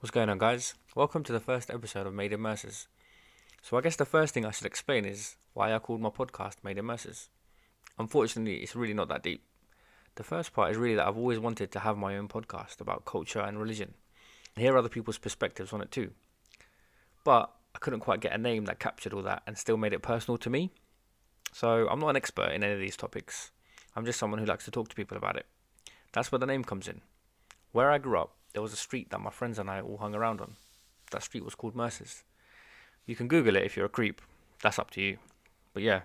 What's going on, guys? Welcome to the first episode of Made in Mercer's. So, I guess the first thing I should explain is why I called my podcast Made in Mercer's. Unfortunately, it's really not that deep. The first part is really that I've always wanted to have my own podcast about culture and religion, and hear other people's perspectives on it too. But I couldn't quite get a name that captured all that and still made it personal to me. So, I'm not an expert in any of these topics. I'm just someone who likes to talk to people about it. That's where the name comes in. Where I grew up, there was a street that my friends and I all hung around on. That street was called Mercer's. You can Google it if you're a creep. That's up to you. But yeah,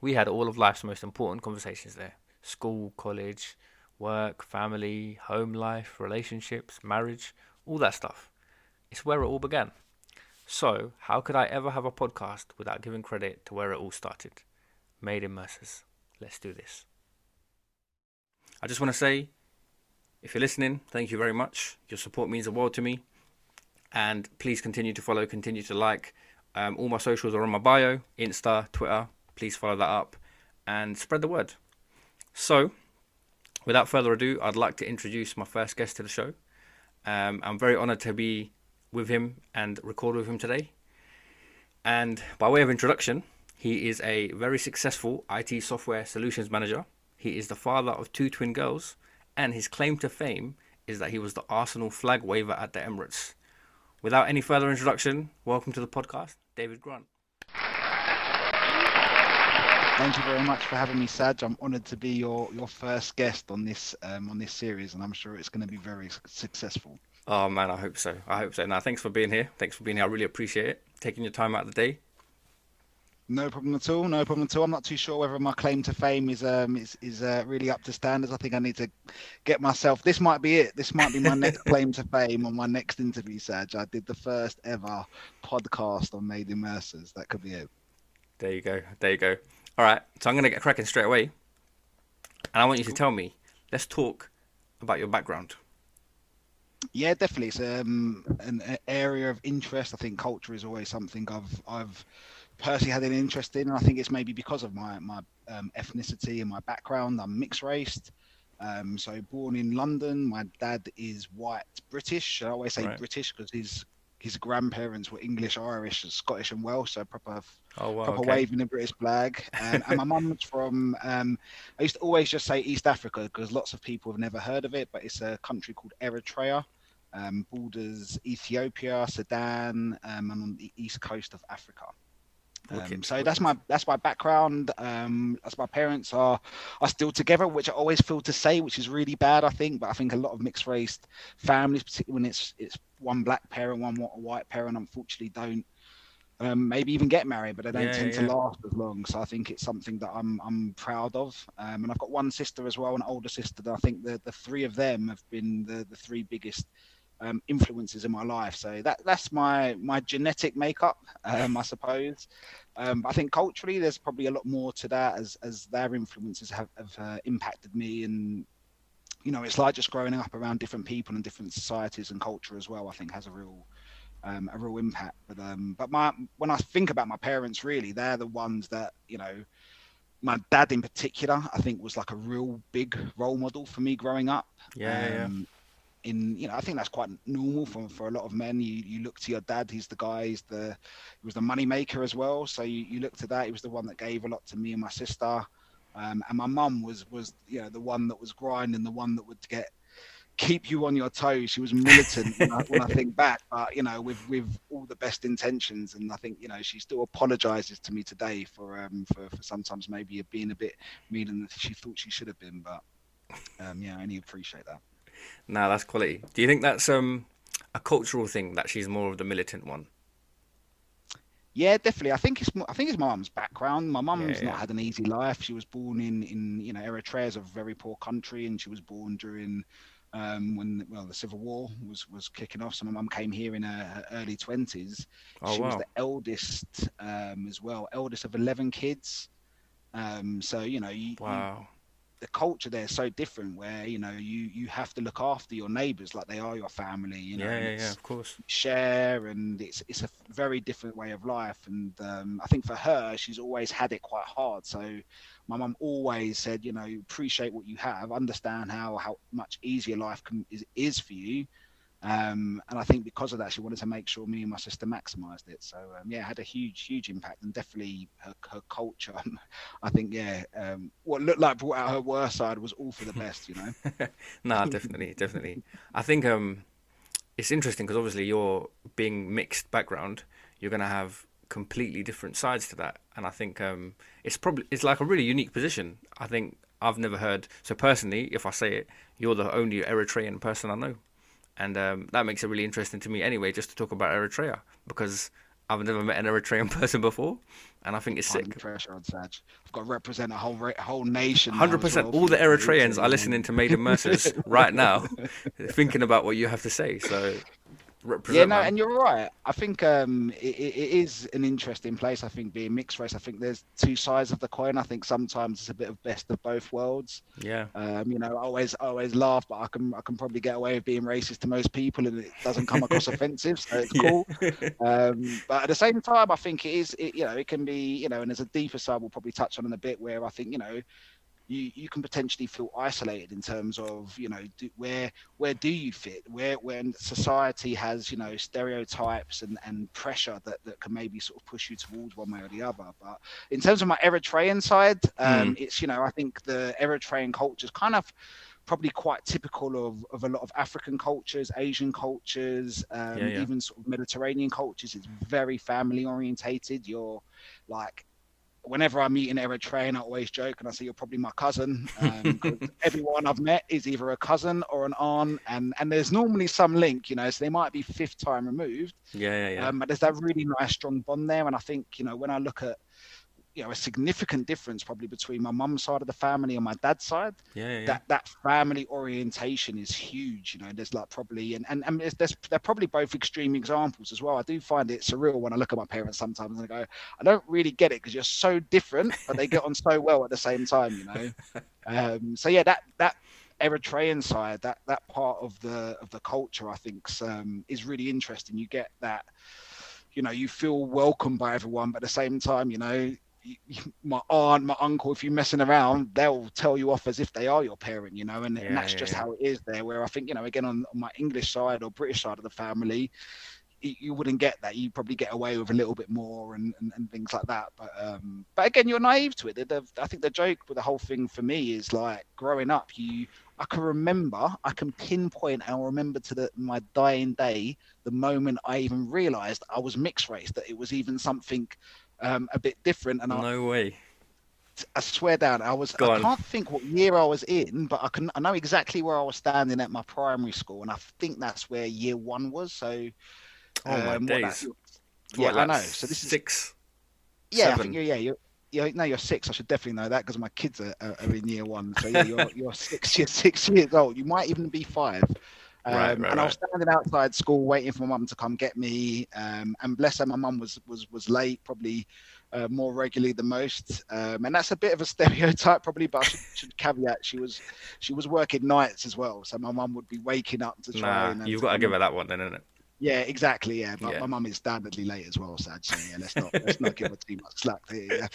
we had all of life's most important conversations there school, college, work, family, home life, relationships, marriage, all that stuff. It's where it all began. So, how could I ever have a podcast without giving credit to where it all started? Made in Mercer's. Let's do this. I just want to say if you're listening, thank you very much. Your support means the world to me. And please continue to follow, continue to like. Um, all my socials are on my bio Insta, Twitter. Please follow that up and spread the word. So, without further ado, I'd like to introduce my first guest to the show. Um, I'm very honored to be with him and record with him today. And by way of introduction, he is a very successful IT software solutions manager. He is the father of two twin girls and his claim to fame is that he was the Arsenal flag waver at the Emirates. Without any further introduction, welcome to the podcast, David Grant. Thank you very much for having me, Saj. I'm honoured to be your, your first guest on this um, on this series, and I'm sure it's going to be very successful. Oh man, I hope so. I hope so. Now, thanks for being here. Thanks for being here. I really appreciate it. Taking your time out of the day no problem at all. No problem at all. I'm not too sure whether my claim to fame is um is is uh, really up to standards. I think I need to get myself. This might be it. This might be my next claim to fame on my next interview. Saj, I did the first ever podcast on Made in Mercer's. That could be it. There you go. There you go. All right. So I'm gonna get cracking straight away, and I want you to tell me. Let's talk about your background. Yeah, definitely. It's um, an area of interest. I think culture is always something I've I've personally had an interest in, and I think it's maybe because of my my um, ethnicity and my background. I'm mixed raced. Um, so born in London, my dad is white British. I always say right. British because his his grandparents were English, Irish, Scottish, and Welsh. So proper, oh, wow, proper okay. waving the British flag. and my mum's from. Um, I used to always just say East Africa because lots of people have never heard of it, but it's a country called Eritrea. Um, borders Ethiopia, Sudan, um, and on the east coast of Africa. Um, so that's my that's my background. Um, as my parents are are still together, which I always feel to say, which is really bad, I think. But I think a lot of mixed race families, particularly when it's it's one black parent, one white parent, unfortunately don't um, maybe even get married, but they don't yeah, tend yeah. to last as long. So I think it's something that I'm I'm proud of. Um, and I've got one sister as well, an older sister. That I think the the three of them have been the the three biggest um, influences in my life. So that that's my my genetic makeup, um, I suppose. Um, I think culturally, there's probably a lot more to that as as their influences have, have uh, impacted me, and you know, it's like just growing up around different people and different societies and culture as well. I think has a real um, a real impact. But um, but my when I think about my parents, really, they're the ones that you know. My dad, in particular, I think was like a real big role model for me growing up. Yeah, yeah um, in you know I think that's quite normal for for a lot of men. You you look to your dad, he's the guy, he's the he was the money maker as well. So you, you look to that. He was the one that gave a lot to me and my sister. Um, and my mum was was you know the one that was grinding, the one that would get keep you on your toes. She was militant when, I, when, I, think back, but you know, with with all the best intentions, and I think you know she still apologizes to me today for um for, for sometimes maybe being a bit meaner than she thought she should have been. But um, yeah, I only appreciate that. No, that's quality. Do you think that's um a cultural thing that she's more of the militant one? Yeah, definitely. I think it's I think it's my mum's background. My mum's yeah, yeah. not had an easy life. She was born in in you know Eritrea is a very poor country, and she was born during um, when well the civil war was was kicking off. So my mum came here in her, early twenties. Oh, she wow. was the eldest um, as well, eldest of eleven kids. Um, so you know, you, wow. The culture there is so different where you know you you have to look after your neighbors like they are your family you know yeah yeah, yeah of course. share and it's it's a very different way of life. And um, i think for her she's always had it quite hard. So my mum always said you know appreciate what you have. Understand how how much easier life can is, is for you Um, and I think because of that, she wanted to make sure me and my sister maximised it. So um, yeah, it had a huge, huge impact, and definitely her, her culture. I think yeah, um, what looked like brought out her worst side was all for the best, you know. nah, definitely, definitely. I think um, it's interesting because obviously you're being mixed background. You're gonna have completely different sides to that, and I think um, it's probably it's like a really unique position. I think I've never heard. So personally, if I say it, you're the only Eritrean person I know and um, that makes it really interesting to me anyway, just to talk about Eritrea because I've never met an Eritrean person before, and I think it's sick. Pressure on Saj. I've got to represent a whole whole nation. Hundred percent. All the Eritreans are listening to Made in Mercer's right now, thinking about what you have to say. So yeah, no, and you're right. I think um, it, it is an interesting place. I think being mixed race. I think there's two sides of the coin. I think sometimes it's a bit of best of both worlds. Yeah. Um, you know, I always always laugh, but I can I can probably get away with being racist to most people, and it doesn't come across offensive, so it's cool. Um, but at the same time, I think it is. It, you know, it can be. You know, and there's a deeper side we'll probably touch on in a bit where I think you know you you can potentially feel isolated in terms of you know do, where where do you fit where when society has you know stereotypes and and pressure that that can maybe sort of push you towards one way or the other but in terms of my eritrean side um mm. it's you know i think the eritrean culture is kind of probably quite typical of, of a lot of African cultures, Asian cultures, um, yeah, yeah. even sort of Mediterranean cultures. It's very family orientated. You're like whenever I meet an Eritrean, I always joke and I say you're probably my cousin. Um, everyone I've met is either a cousin or an aunt, and and there's normally some link, you know. So they might be fifth time removed. Yeah, yeah, yeah. Um, but there's that really nice strong bond there, and I think you know when I look at you know a significant difference probably between my mum's side of the family and my dad's side. Yeah, yeah, That that family orientation is huge. You know, there's like probably and and, and there's they're probably both extreme examples as well. I do find it surreal when I look at my parents sometimes and I go, I don't really get it because you're so different, but they get on so well at the same time. You know. um, so yeah, that that Eritrean side, that that part of the of the culture, I think, um, is really interesting. You get that, you know, you feel welcome by everyone, but at the same time, you know, my aunt, my uncle, if you're messing around, they'll tell you off as if they are your parent, you know, and, yeah, and that's yeah, just yeah. how it is there. Where I think, you know, again, on, on, my English side or British side of the family, you, wouldn't get that. You probably get away with a little bit more and, and, and things like that. But um, but again, you're naive to it. The, I think the joke with the whole thing for me is like growing up, you I can remember, I can pinpoint, I'll remember to the, my dying day the moment I even realised I was mixed race, that it was even something um, a bit different. And no I, way. I swear down, I was. Go I on. can't think what year I was in, but I can. I know exactly where I was standing at my primary school, and I think that's where year one was. So, oh my um, days. yeah, what, I know. So this is six. Yeah, seven. I think you're. Yeah, you're. Yeah, no, you're six. I should definitely know that because my kids are, are, are, in year one. So yeah, you're you're six. You're six years old. You might even be five. Um, right, right, and. I was standing outside school waiting for my mum to come get me. Um, and bless her, my mum was was was late, probably uh, more regularly than most. Um, and that's a bit of a stereotype, probably, but I should, should, caveat she was she was working nights as well, so my mum would be waking up to try. Nah, and, you've got to give her that one, then, isn't it? Yeah, exactly. Yeah, but yeah. my mum is standardly late as well, sad. So yeah, let's not let's not give her too much slack here.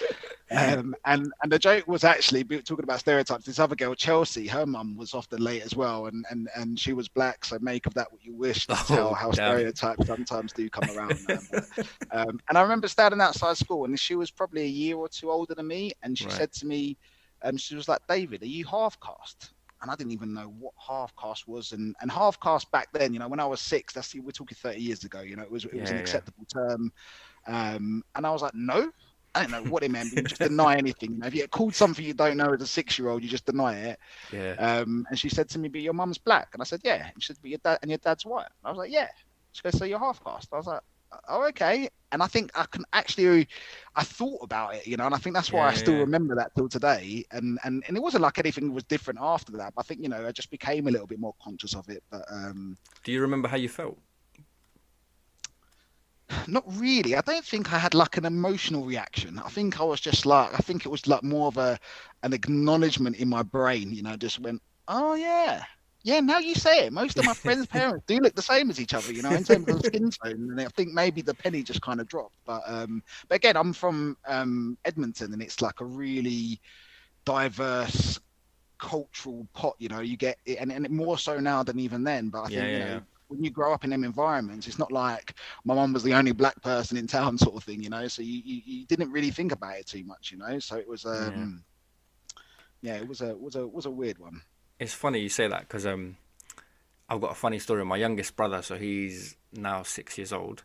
Yeah? Um, and and the joke was actually talking about stereotypes. This other girl, Chelsea, her mum was often late as well, and and and she was black. So make of that what you wish. To oh, tell how stereotypes sometimes do come around. um, and I remember standing outside school, and she was probably a year or two older than me, and she right. said to me, um, she was like, "David, are you half caste?" And I didn't even know what half caste was. And and half caste back then, you know, when I was six, that's we're talking 30 years ago. You know, it was it was yeah, an acceptable term. Um, and I was like, no, I don't know what it meant. You just deny anything. You know, if you get called something you don't know as a six-year-old, you just deny it. Yeah. Um, and she said to me, "But your mum's black," and I said, "Yeah." And she said, "But your dad and your dad's white." And I was like, "Yeah." She goes, "So you're half caste?" I was like, oh okay. And i think i can actually i thought about it you know and i think that's why yeah, i still yeah. remember that till today. And, and and it wasn't like anything was different after that but i think you know i just became a little bit more conscious of it but um do you remember how you felt? Not really. I don't think i had like an emotional reaction. I think i was just like i think it was like more of a an acknowledgement in my brain you know just went oh yeah yeah, now you say it. Most of my friends' parents do look the same as each other, you know, in terms of skin tone. And I think maybe the penny just kind of dropped. But um, but again, I'm from um, Edmonton, and it's like a really diverse cultural pot. You know, you get it, and, and more so now than even then. But I think yeah, you know, when you grow up in them environments, it's not like my mum was the only black person in town, sort of thing, you know. So you, you, you didn't really think about it too much, you know. So it was um, yeah, yeah it was a was a was a weird one. It's funny you say that because um, I've got a funny story. My youngest brother, so he's now six years old,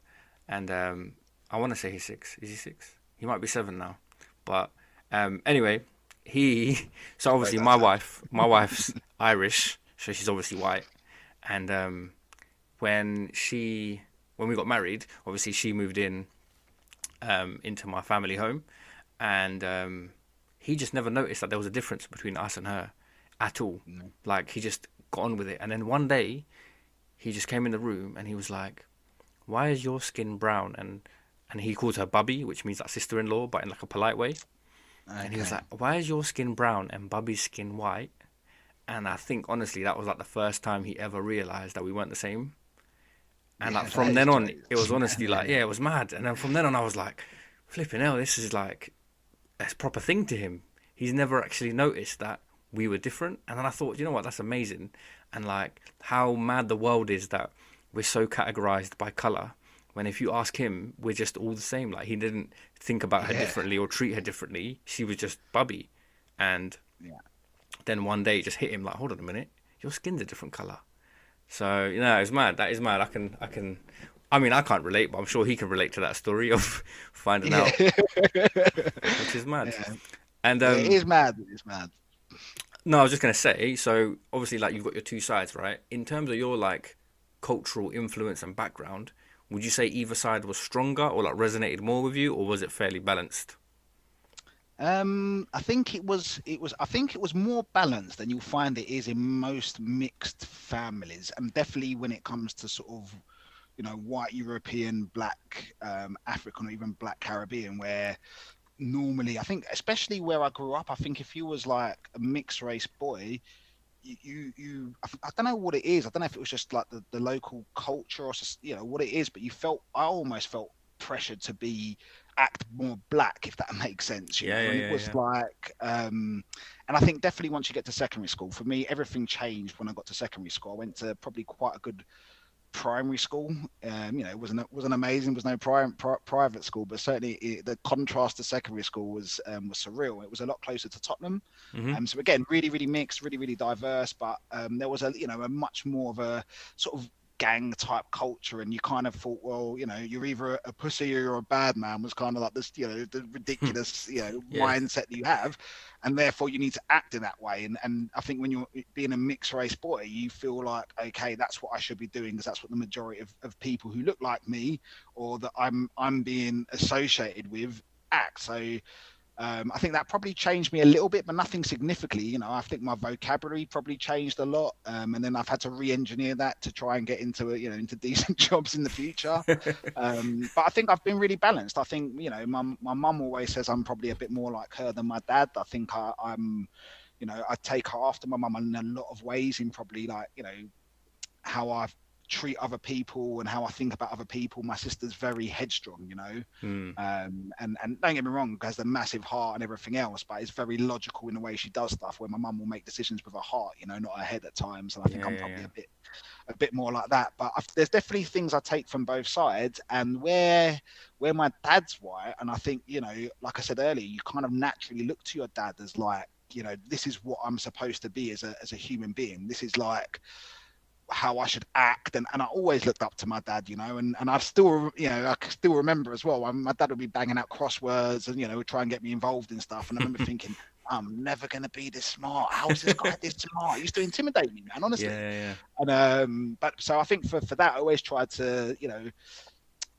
and um, I want to say he's six. Is he six? He might be seven now, but um, anyway, he. So obviously, my wife, my wife's Irish, so she's obviously white, and um, when she when we got married, obviously she moved in um, into my family home, and um, he just never noticed that there was a difference between us and her at all. No. Like he just got on with it, and then one day he just came in the room and he was like, "Why is your skin brown?" and and he called her Bubby, which means like sister-in-law, but in like a polite way. And he was like, "Why is your skin brown and Bubby's skin white?" And I think honestly, that was like the first time he ever realized that we weren't the same. And Yeah, like from then on, crazy. it was honestly like, yeah, it was mad. And then from then on, I was like, flipping hell, this is like a proper thing to him. He's never actually noticed that we were different. And then I thought, you know what, that's amazing. And like how mad the world is that we're so categorized by color. When if you ask him, we're just all the same. Like he didn't think about her Yeah. differently or treat her differently. She was just Bubby. And Yeah. then one day it just hit him like, hold on a minute, your skin's a different color. So you know, it's mad. That is mad. I can, I can. I mean, I can't relate, but I'm sure he can relate to that story of finding out, which is mad. Yeah. And Yeah, um, it is mad. It is mad. No, I was just gonna say. So obviously, like you've got your two sides, right? In terms of your like cultural influence and background, would you say either side was stronger or like resonated more with you, or was it fairly balanced? Um, I think it was it was I think it was more balanced than you'll find it is in most mixed families, and definitely when it comes to sort of you know white European, black um, African, or even black Caribbean, where normally I think especially where I grew up, I think if you was like a mixed race boy. You, you, you I, I don't know what it is. I don't know if it was just like the, the local culture or you know what it is, but you felt I almost felt pressured to be act more black, if that makes sense. You Yeah, know? yeah, yeah, it was yeah. like, um, and I think definitely once you get to secondary school, for me, everything changed when I got to secondary school. I went to probably quite a good primary school. Um, you know, it wasn't wasn't amazing. Was no pri- pri- private school, but certainly it, the contrast to secondary school was um, was surreal. It was a lot closer to Tottenham. Mhm. Um, so again, really, really mixed, really, really diverse. But um, there was a you know a much more of a sort of gang type culture, and you kind of thought, well, you know, you're either a, a pussy or you're a bad man. Was kind of like this, you know, the hmm. ridiculous, you know, Yeah. mindset that you have, and therefore you need to act in that way. And and I think when you're being a mixed race boy, you feel like, okay, that's what I should be doing because that's what the majority of, of people who look like me or that I'm I'm being associated with act. So um, I think that probably changed me a little bit, but nothing significantly. You know, I think my vocabulary probably changed a lot, um, and then I've had to re-engineer that to try and get into a, you know into decent jobs in the future. um, but I think I've been really balanced. I think you know my my mum always says I'm probably a bit more like her than my dad. I think I, I'm, you know, I take after my mum in a lot of ways in probably like you know how I treat other people and how I think about other people. My sister's very headstrong, you know Mm. um, and and don't get me wrong, has a massive heart and everything else, but it's very logical in the way she does stuff. Where my mum will make decisions with her heart, you know, not her head at times, and I think Yeah, I'm probably yeah. a bit a bit more like that. But I've, there's definitely things I take from both sides, and where where my dad's white, and I think you know, like I said earlier, you kind of naturally look to your dad as like, you know, this is what I'm supposed to be as a as a human being. This is like how I should act, and, and I always looked up to my dad, you know, and, and I still, you know, I can still remember as well. um, My dad would be banging out crosswords and you know, try and get me involved in stuff, and I remember thinking, I'm never gonna be this smart. How is this guy this smart? He used to intimidate me, man. Honestly, Yeah, yeah, yeah. and um, but so I think for for that, I always tried to, you know,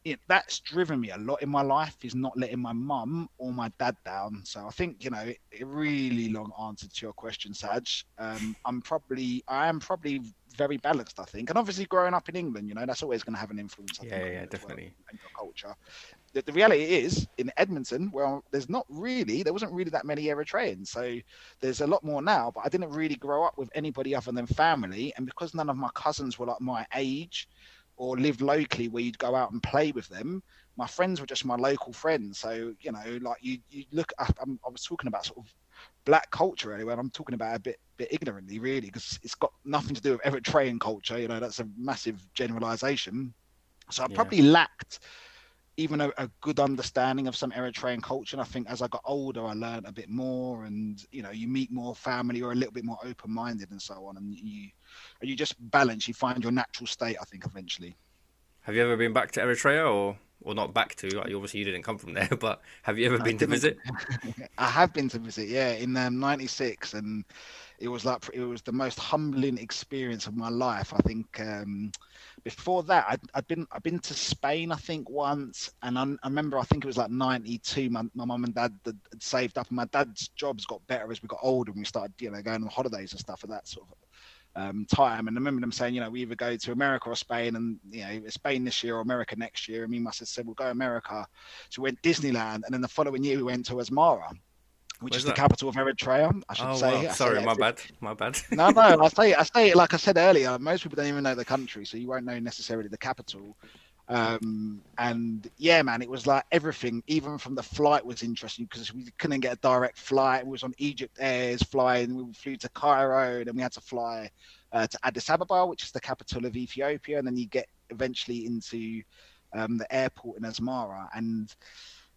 it, that's driven me a lot in my life is not letting my mum or my dad down. So I think you know, it, it really long answer to your question, Saj. Um, I'm probably, I am probably very balanced, I think, and obviously growing up in England, you know, that's always going to have an influence. I Yeah, think, yeah, well, definitely. your culture. The, the reality is, in Edmonton, well, there's not really, there wasn't really that many Eritreans, so there's a lot more now. But I didn't really grow up with anybody other than family, and because none of my cousins were like my age or lived locally where you'd go out and play with them, my friends were just my local friends. So you know, like you, you look, I, I'm, I was talking about sort of black culture anyway. And I'm talking about a bit bit ignorantly, really, because it's got nothing to do with Eritrean culture. You know, that's a massive generalization. So I Yeah. probably lacked even a, a good understanding of some Eritrean culture. And I think as I got older, I learned a bit more, and you know, you meet more family, or a little bit more open minded, and so on, and you and you just balance. You find your natural state. I think eventually. Have you ever been back to Eritrea or or not back to? Obviously, you didn't come from there, but have you ever I been to visit? I have been to visit, yeah, in um, '96, and it was like it was the most humbling experience of my life. I think um, before that, I'd, I'd been I'd been to Spain, I think once, and I, I remember I think it was like '92. My my mum and dad had, had saved up, and my dad's jobs got better as we got older, and we started you know going on holidays and stuff at that sort of um, time. And I remember them saying, you know, we either go to America or Spain, and you know, Spain this year or America next year. And me must have said, we'll go America. So we went Disneyland, and then the following year we went to Asmara, which Where's is the capital of Eritrea. I should Oh, say. wow. I Sorry, that my bad. My bad. no, no, I say I say like I said earlier. Most people don't even know the country, so you won't know necessarily the capital. Um, and yeah, man, it was like everything, even from the flight was interesting because we couldn't get a direct flight. We was on Egypt Air's flying. We flew to Cairo, and then we had to fly uh, to Addis Ababa, which is the capital of Ethiopia, and then you get eventually into um, the airport in Asmara. And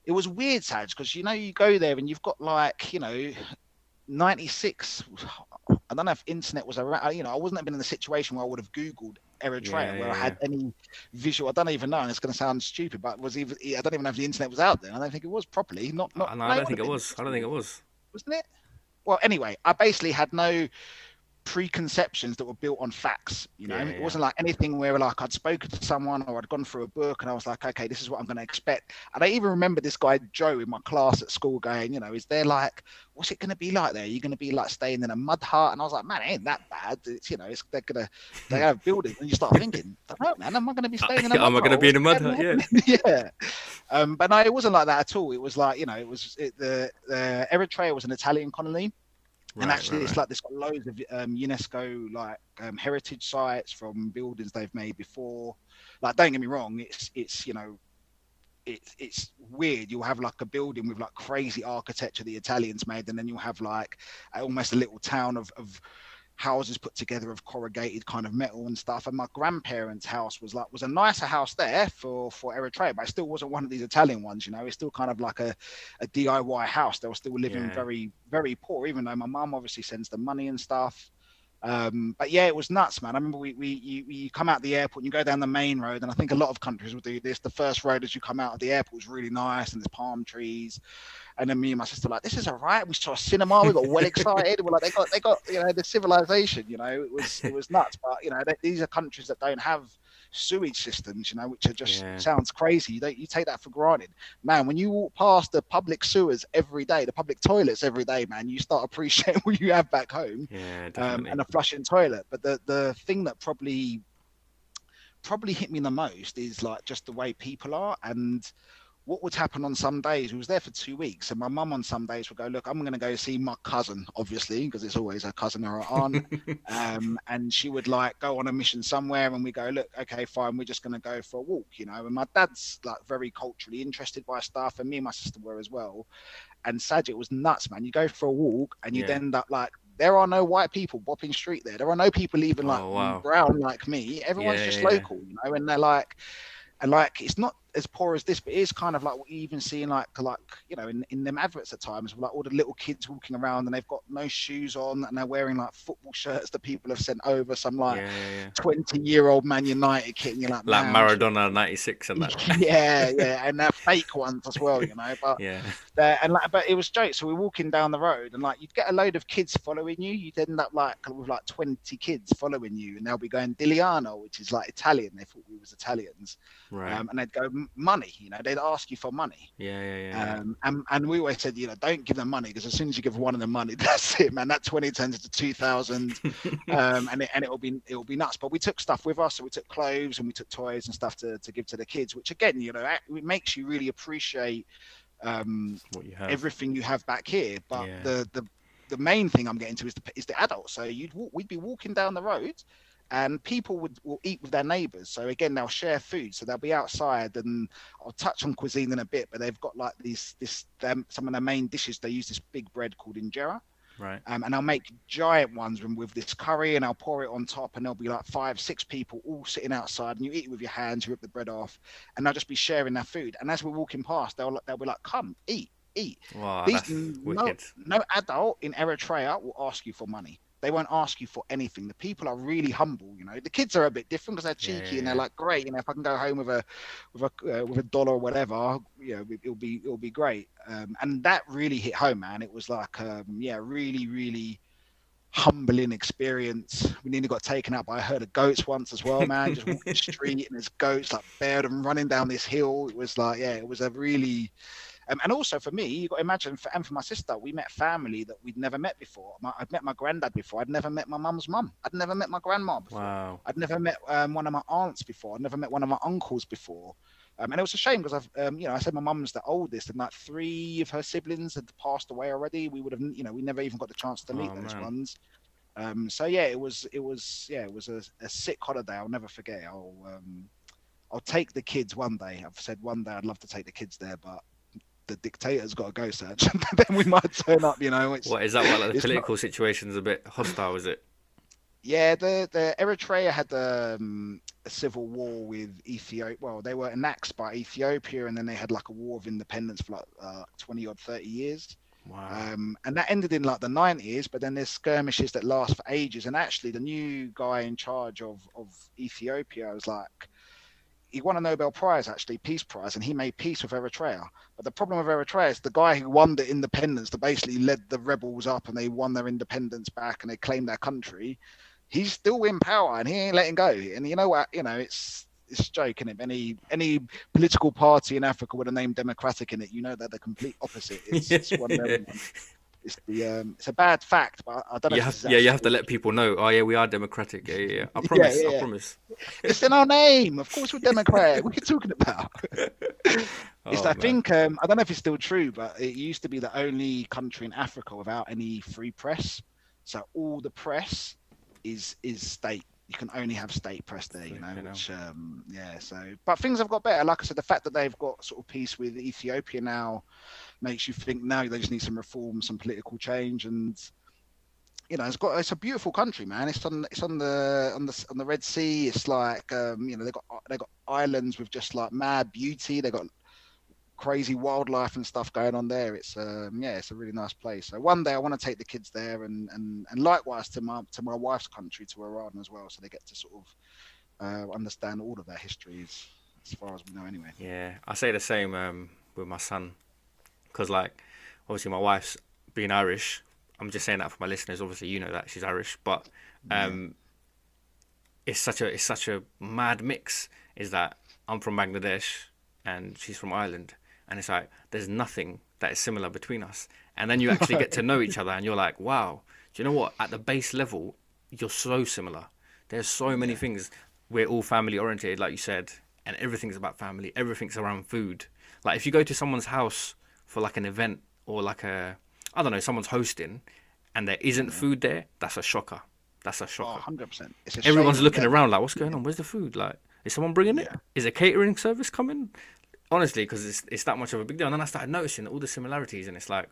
it was weird, Saj, because you know you go there and you've got like you know 96 i don't know if internet was around you know i wasn't even in the situation where i would have googled eritrea Yeah, where i had any visual i don't even know and it's going to sound stupid but was even i don't even know if the internet was out there i don't think it was properly not, not Uh, no, I don't think it was. I don't think it was. wasn't it well anyway i basically had no preconceptions that were built on facts you know? Yeah, it wasn't like anything where like i'd spoken to someone or i'd gone through a book and i was like okay this is what i'm going to expect. And i even remember this guy joe in my class at school going you know is there like what's it going to be like there? You're going to be like staying in a mud hut? And i was like man it ain't that bad. It's you know it's they're gonna they have buildings. And you start thinking know man am i going to be staying in a Am mud I gonna hut? be in a mud hut? on? yeah. Um but no it wasn't like that at all. It was like you know it was it, the the eritrea was an italian colony and actually right, it's right. like it's got loads of um, UNESCO like um, heritage sites from buildings they've made before. Like, don't get me wrong, it's it's you know, it's it's weird. You'll have like a building with like crazy architecture the Italians made, and then you'll have like almost a little town of of houses put together of corrugated kind of metal and stuff. And my grandparents' house was like was a nicer house there for for Eritrea, but it still wasn't one of these Italian ones. You know, it's still kind of like a a DIY house. They were still living Yeah. very very poor, even though my mum obviously sends them money and stuff. Um, but yeah, it was nuts, man. I remember we, we you, you come out the airport and you go down the main road, and I think a lot of countries will do this. The first road as you come out of the airport is really nice, and there's palm trees. And then me and my sister were like, this is all right. We saw a cinema. We got well excited. We're like, they got they got you know the civilization. You know, it was it was nuts. But you know, they, these are countries that don't have sewage systems. You know, which are just Yeah. sounds crazy. You don't you take that for granted, man. When you walk past the public sewers every day, the public toilets every day, man, you start appreciating what you have back home Yeah, um, and a flushing toilet. But the the thing that probably probably hit me the most is like just the way people are and what would happen on some days? We was there for two weeks and my mum on some days would go look i'm going to go see my cousin obviously because it's always her cousin or her aunt. Um, and she would like go on a mission somewhere and we go look okay fine we're just going to go for a walk you know? And my dad's like very culturally interested by stuff and me and my sister were as well. And Saj, it was nuts man. You go for a walk and you'd Yeah. end up like there are no white people bopping street there. There are no people even like Oh, wow. brown like me. Everyone's Yeah, just yeah. local you know? And they're like and like it's not as poor as this, but it is kind of like what you even see in like like you know in, in them adverts at times, like all the little kids walking around and they've got no shoes on and they're wearing like football shirts that people have sent over, some like yeah, yeah, yeah. twenty year old Man United kit, and you're like, Like Maradona '96 and that. yeah, yeah, and they're fake ones as well, you know. But Yeah, and like, but it was jokes. So we're walking down the road, and like you'd get a load of kids following you. You'd end up like with like twenty kids following you, and they'll be going Diliano, which is like Italian. They thought we was Italians, right. um, and they'd go "M- money. You know, they'd ask you for money, yeah, yeah, yeah. um, and and we always said, you know, don't give them money because as soon as you give one of them money, that's it, man. That twenty turns into two thousand, um, and it, and it'll be it'll be nuts. But we took stuff with us, so we took clothes and we took toys and stuff to, to give to the kids, which again, you know, it makes you really appreciate um, what you have. everything you have back here. But Yeah. the the the main thing I'm getting to is the is the adults. So you'd we'd be walking down the road, and people would will eat with their neighbors. So again, they'll share food. So they'll be outside, and I'll touch on cuisine in a bit. But they've got like these this them, some of their main dishes. They use this big bread called injera. Right. Um, and I'll make giant ones with this curry and I'll pour it on top and there'll be like five, six people all sitting outside and you eat it with your hands, you rip the bread off and they'll just be sharing their food. And as we're walking past, they'll they'll be like, come, eat, eat. Wow, These, no, wicked. no adult in Eritrea will ask you for money. They won't ask you for anything. The people are really humble. You know, the kids are a bit different because they're cheeky yeah, and they're yeah. like, great. You know, if I can go home with a with a uh, with a dollar or whatever, you know, it'll be it'll be great. Um, and that really hit home, man. It was like, um, yeah, really, really humbling experience. We nearly got taken out by a herd of goats once as well, man. Just walking the street and there's goats like bared and running down this hill. It was like, yeah, it was a really um, and also for me, you got to imagine, for, and for my sister, we met family that we'd never met before. My, I'd met my granddad before. I'd never met my mum's mum. I'd never met my grandma before. Wow. I'd never met um, one of my aunts before. I'd never met one of my uncles before. Um, and it was a shame because I've, um, you know, I said my mum's the oldest, and like three of her siblings had passed away already. We would have, you know, we never even got the chance to meet Oh, those man. ones. Um, so yeah, it was, it was, yeah, it was a, a sick holiday. I'll never forget. I'll, um, I'll take the kids one day. I've said one day I'd love to take the kids there, but the dictator's got to go, Saj. then we might turn up, you know. It's, What is that? What like the it's not- political situation's a bit hostile? Is it? Yeah, the the Eritrea had um, a civil war with Ethiopia. Well, they were annexed by Ethiopia, and then they had like a war of independence for like uh, twenty or thirty years. Wow. Um, and that ended in like the nineties. But then there's skirmishes that last for ages. And actually, the new guy in charge of of Ethiopia was like. He won a Nobel Prize, actually, Peace Prize, and he made peace with Eritrea. But the problem with Eritrea is the guy who won the independence, that basically led the rebels up and they won their independence back and they claimed their country he's still in power and he ain't letting go. And you know what? You know, it's it's joking it? Any any political party in Africa with a name Democratic in it, you know they're the complete opposite. It's, it's one. It's the um, it's a bad fact, but I don't know. You have, yeah, you have to let people know. Oh yeah, we are democratic. Yeah, yeah. yeah. I promise. yeah, I yeah. promise. It's in our name. Of course, we're democratic. what are you talking about? It's, Oh, I think um, I don't know if it's still true, but it used to be the only country in Africa without any free press. So all the press is is state. You can only have state press there, you know. Flipping hell. Which um, yeah. So, but things have got better. Like I said, the fact that they've got sort of peace with Ethiopia now makes you think now they just need some reform, some political change, and you know, it's got it's a beautiful country, man. It's on it's on the on the on the Red Sea. It's like um, you know they got they got islands with just like mad beauty. They got crazy wildlife and stuff going on there. It's um, yeah, it's a really nice place. So one day I want to take the kids there, and and and likewise to my to my wife's country, to Iran as well, so they get to sort of uh, understand all of their histories as far as we know, anyway. Yeah, I say the same um, with my son, because like obviously my wife's being Irish. I'm just saying that for my listeners. Obviously, you know that she's Irish, but um, it's such a it's such a mad mix. Is that I'm from Bangladesh and she's from Ireland, and it's like there's nothing that is similar between us. And then you actually get to know each other, and you're like, wow, do you know what? At the base level, you're so similar. There's so many things. We're all family oriented, like you said, and everything's about family. Everything's around food. Like if you go to someone's house for like an event or like a, I don't know, someone's hosting, and there isn't food there, that's a shocker. That's a Oh, shocker. 100%. It's a Everyone's shame looking around like, what's going on? Where's the food? Like, is someone bringing it? Yeah. Is a catering service coming? Honestly, because it's it's that much of a big deal. And then I started noticing all the similarities, and it's like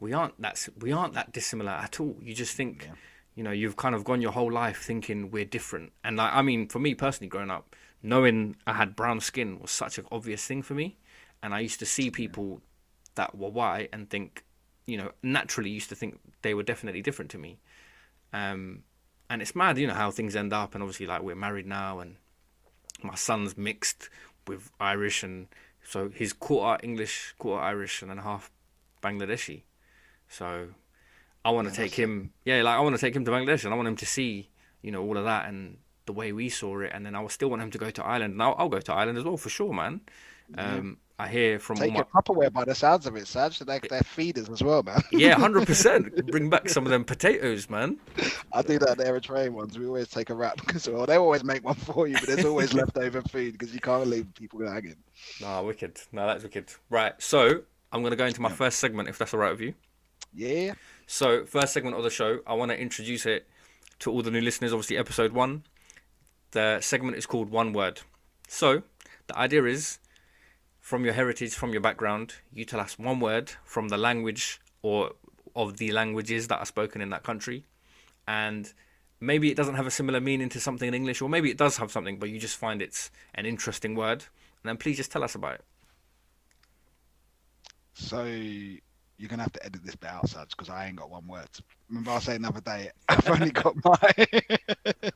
we aren't that we aren't that dissimilar at all. You just think, Yeah. you know, you've kind of gone your whole life thinking we're different. And like, I mean, for me personally, growing up, knowing I had brown skin was such an obvious thing for me, and I used to see people that were white and think, you know, naturally used to think they were definitely different to me. Um, and it's mad, you know, how things end up. And obviously, like we're married now, and my son's mixed with Irish, and so he's quarter English, quarter Irish, and then half Bangladeshi. So I want to take him, yeah, like I want to take him to Bangladesh, and I want him to see, you know, all of that and the way we saw it, and then I will still want him to go to Ireland, and I'll, I'll go to Ireland as well for sure, man. Um, I hear from Take all your my Tupperware by the sounds of it, Saj. They're, they're feeders as well, man. yeah, hundred percent. Bring back some of them potatoes, man. I do that at the Eritrean ones. We always take a wrap because well, they always make one for you, but there's always leftover food because you can't leave people hanging. Nah, wicked. No, that's wicked. Right, so I'm gonna go into my first segment, if that's all right with you. Yeah. So, first segment of the show, I want to introduce it to all the new listeners, obviously episode one. The segment is called One Word. So the idea is, from your heritage, from your background, you tell us one word from the language or of the languages that are spoken in that country, and maybe it doesn't have a similar meaning to something in English, or maybe it does have something, but you just find it's an interesting word, and then please just tell us about it. So you're gonna have to edit this bit out, Suds, because I ain't got one word. Remember, I was saying the other day, I've only got my,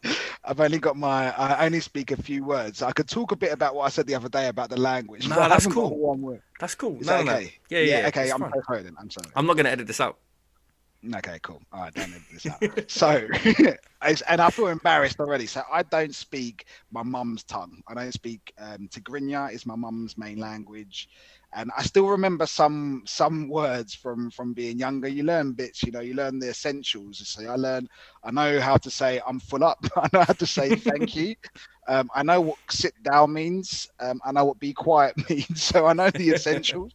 I've only got my, I only speak a few words. I could talk a bit about what I said the other day about the language. No, that's cool. one word. That's cool. Is no, that no, no. okay? Yeah, yeah. yeah, okay, I'm fine. sorry then. I'm sorry. I'm not gonna edit this out. Okay, cool. All right, don't edit this out. so, and I feel embarrassed already. So I don't speak my mum's tongue. I don't speak um, Tigrinya. Is my mum's main language, and I still remember some some words from from being younger. You learn bits, you know. You learn the essentials. So I learn. I know how to say I'm full up. I know how to say thank you. Um, I know what sit down means. Um, I know what be quiet means. So I know the essentials.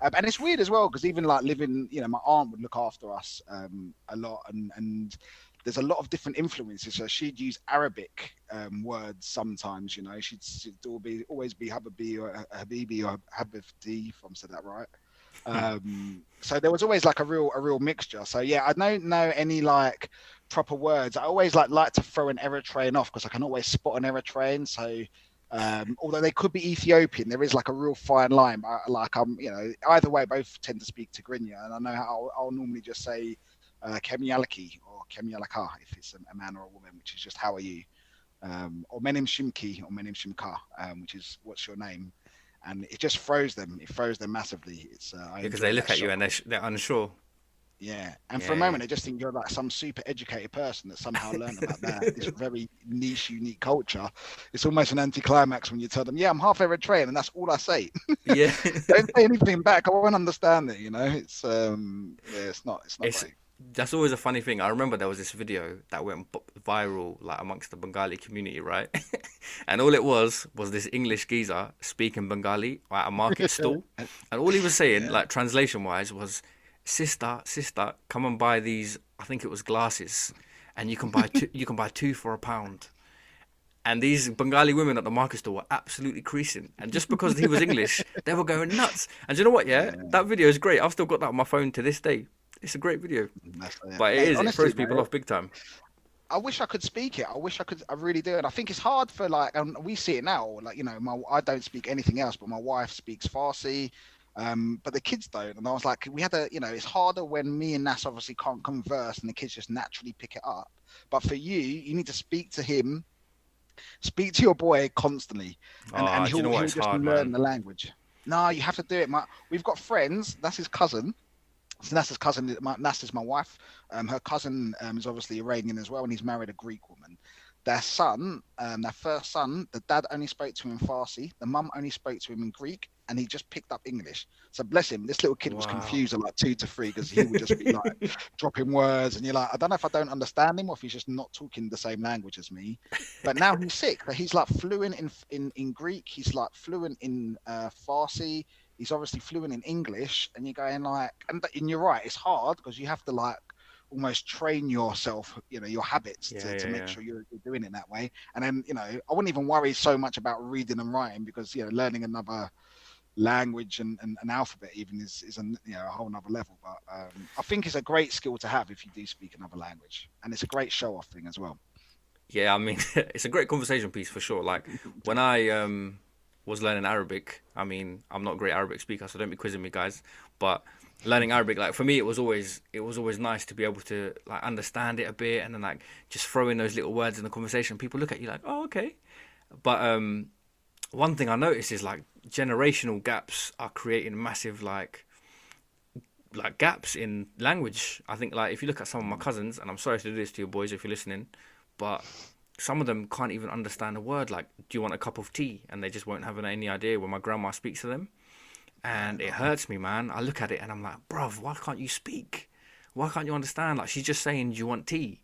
Um, and it's weird as well because even like living, you know, my aunt would look after us um, a lot, and and there's a lot of different influences. So she'd use Arabic um, words sometimes. You know, she'd, she'd be always be Habibi or Habibi or Habibti, if I'm said that right. Um, so there was always like a real a real mixture. So yeah, I don't know any like proper words. I always like like to throw an Eritrean off because I can always spot an Eritrean. So um, although they could be Ethiopian, there is like a real fine line. But like I'm, you know, either way, both tend to speak Tigrinya, and I know how I'll, I'll normally just say uh, Kemialaki or Kemialaka if it's a, a man or a woman, which is just how are you, um, or Menim Shimki or Menim Shimka, um, which is what's your name, and it just froze them. It froze them massively. It's uh, Because they look at you and they're, sh- they're unsure. Yeah, and for Yeah, a yeah. moment, they just think you're like some super educated person that somehow learned about that this very niche, unique culture. It's almost an anticlimax when you tell them, "Yeah, I'm half Eritrean," and that's all I say. Yeah. Don't say anything back. I won't understand it. You know, it's um, yeah, it's not, it's not It's- great. That's always a funny thing. I remember there was this video that went b- viral, like amongst the Bengali community, right? and all it was was this English geezer speaking Bengali at a market stall, and all he was saying, like translation wise, was, "Sister, sister, come and buy these. I think it was glasses, and you can buy two. you can buy two for a pound." And these Bengali women at the market stall were absolutely creasing. And just because he was English, they were going nuts. And you know what? Yeah, that video is great. I've still got that on my phone to this day. It's a great video. But it Mate, is, it throws people mate, off big time. I wish I could speak it. I wish I could. I really do. And I think it's hard for like, and we see it now. Like you know, my I don't speak anything else, but my wife speaks Farsi. Um, but the kids don't. And I was like, we had a, you know, it's harder when me and Nas obviously can't converse, and the kids just naturally pick it up. But for you, you need to speak to him, speak to your boy constantly, and, Ah, and he'll, know he'll just hard, learn man. the language. No, you have to do it. My, we've got friends. That's his cousin. So that's cousin. My, is my wife. Um, her cousin um, is obviously Iranian as well, and he's married a Greek woman. Their son, um, their first son, the dad only spoke to him in Farsi. The mum only spoke to him in Greek, and he just picked up English. So bless him. This little kid was confused at like two to three because he would just be like dropping words, and you're like, I don't know if I don't understand him or if he's just not talking the same language as me. But now he's sick. But he's like fluent in in in Greek. He's like fluent in uh, Farsi. He's obviously fluent in English, and you're going like, and, and you're right. It's hard because you have to like almost train yourself, you know, your habits Yeah, to, yeah, to make yeah. sure you're, you're doing it that way. And then, you know, I wouldn't even worry so much about reading and writing because, you know, learning another language and, and an alphabet even is, is a, you know, a whole nother level. But um, I think it's a great skill to have if you do speak another language. And it's a great show off thing as well. Yeah, I mean, it's a great conversation piece for sure. Like when I um was learning Arabic, I mean, I'm not a great Arabic speaker, so don't be quizzing me, guys. But learning Arabic, like for me, it was always it was always nice to be able to like understand it a bit, and then like just throw in those little words in the conversation. People look at you like, oh, okay. But um, one thing I noticed is like generational gaps are creating massive like like gaps in language. I think like if you look at some of my cousins, and I'm sorry to do this to your boys if you're listening, but some of them can't even understand a word like "Do you want a cup of tea?" and they just won't have any idea when my grandma speaks to them, and it hurts me, man. I look at it and I'm like, "Bruv, why can't you speak? Why can't you understand?" Like she's just saying, "Do you want tea?"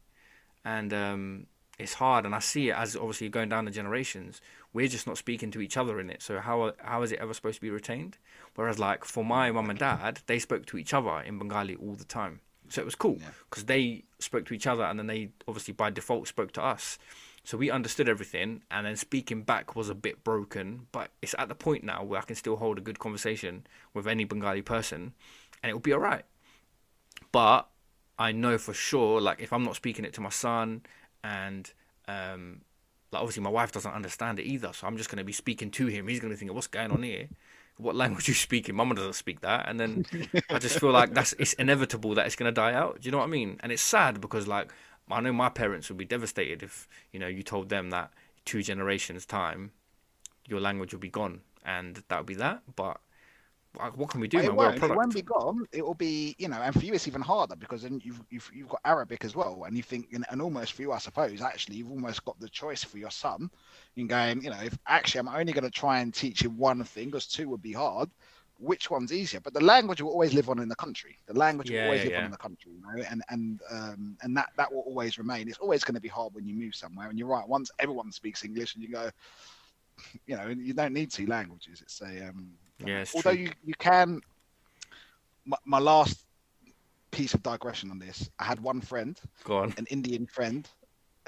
and um, it's hard. And I see it as obviously going down the generations. We're just not speaking to each other in it. So how how is it ever supposed to be retained? Whereas like for my mum and dad, they spoke to each other in Bengali all the time. So it was cool Yeah. because they spoke to each other and then they obviously by default spoke to us. So we understood everything and then speaking back was a bit broken, but it's at the point now where I can still hold a good conversation with any Bengali person and it will be all right. But I know for sure, like if I'm not speaking it to my son and um like obviously my wife doesn't understand it either, so I'm just gonna be speaking to him. He's gonna think, What's going on here? What language you speaking? Mama doesn't speak that and then I just feel like that's it's inevitable that it's gonna die out. Do you know what I mean? And it's sad because like I know my parents would be devastated if, you know, you told them that two generations time your language will be gone and that would be that. But what can we do, it We're won't. It won't be gone. It will be, you know, and for you it's even harder because then you've you've, you've got Arabic as well, and you think, and and almost for you, I suppose, actually, you've almost got the choice for your son. In going, you know, if actually I'm only going to try and teach him one thing, because two would be hard. Which one's easier? But the language will always live on in the country. The language Yeah, will always yeah, live yeah. on in the country, you know, and and um and that that will always remain. It's always going to be hard when you move somewhere. And you're right. Once everyone speaks English, and you go, you know, you don't need two languages. It's a um, Yeah, it's although true. you you can my, my last piece of digression on this i had one friend Go on. an indian friend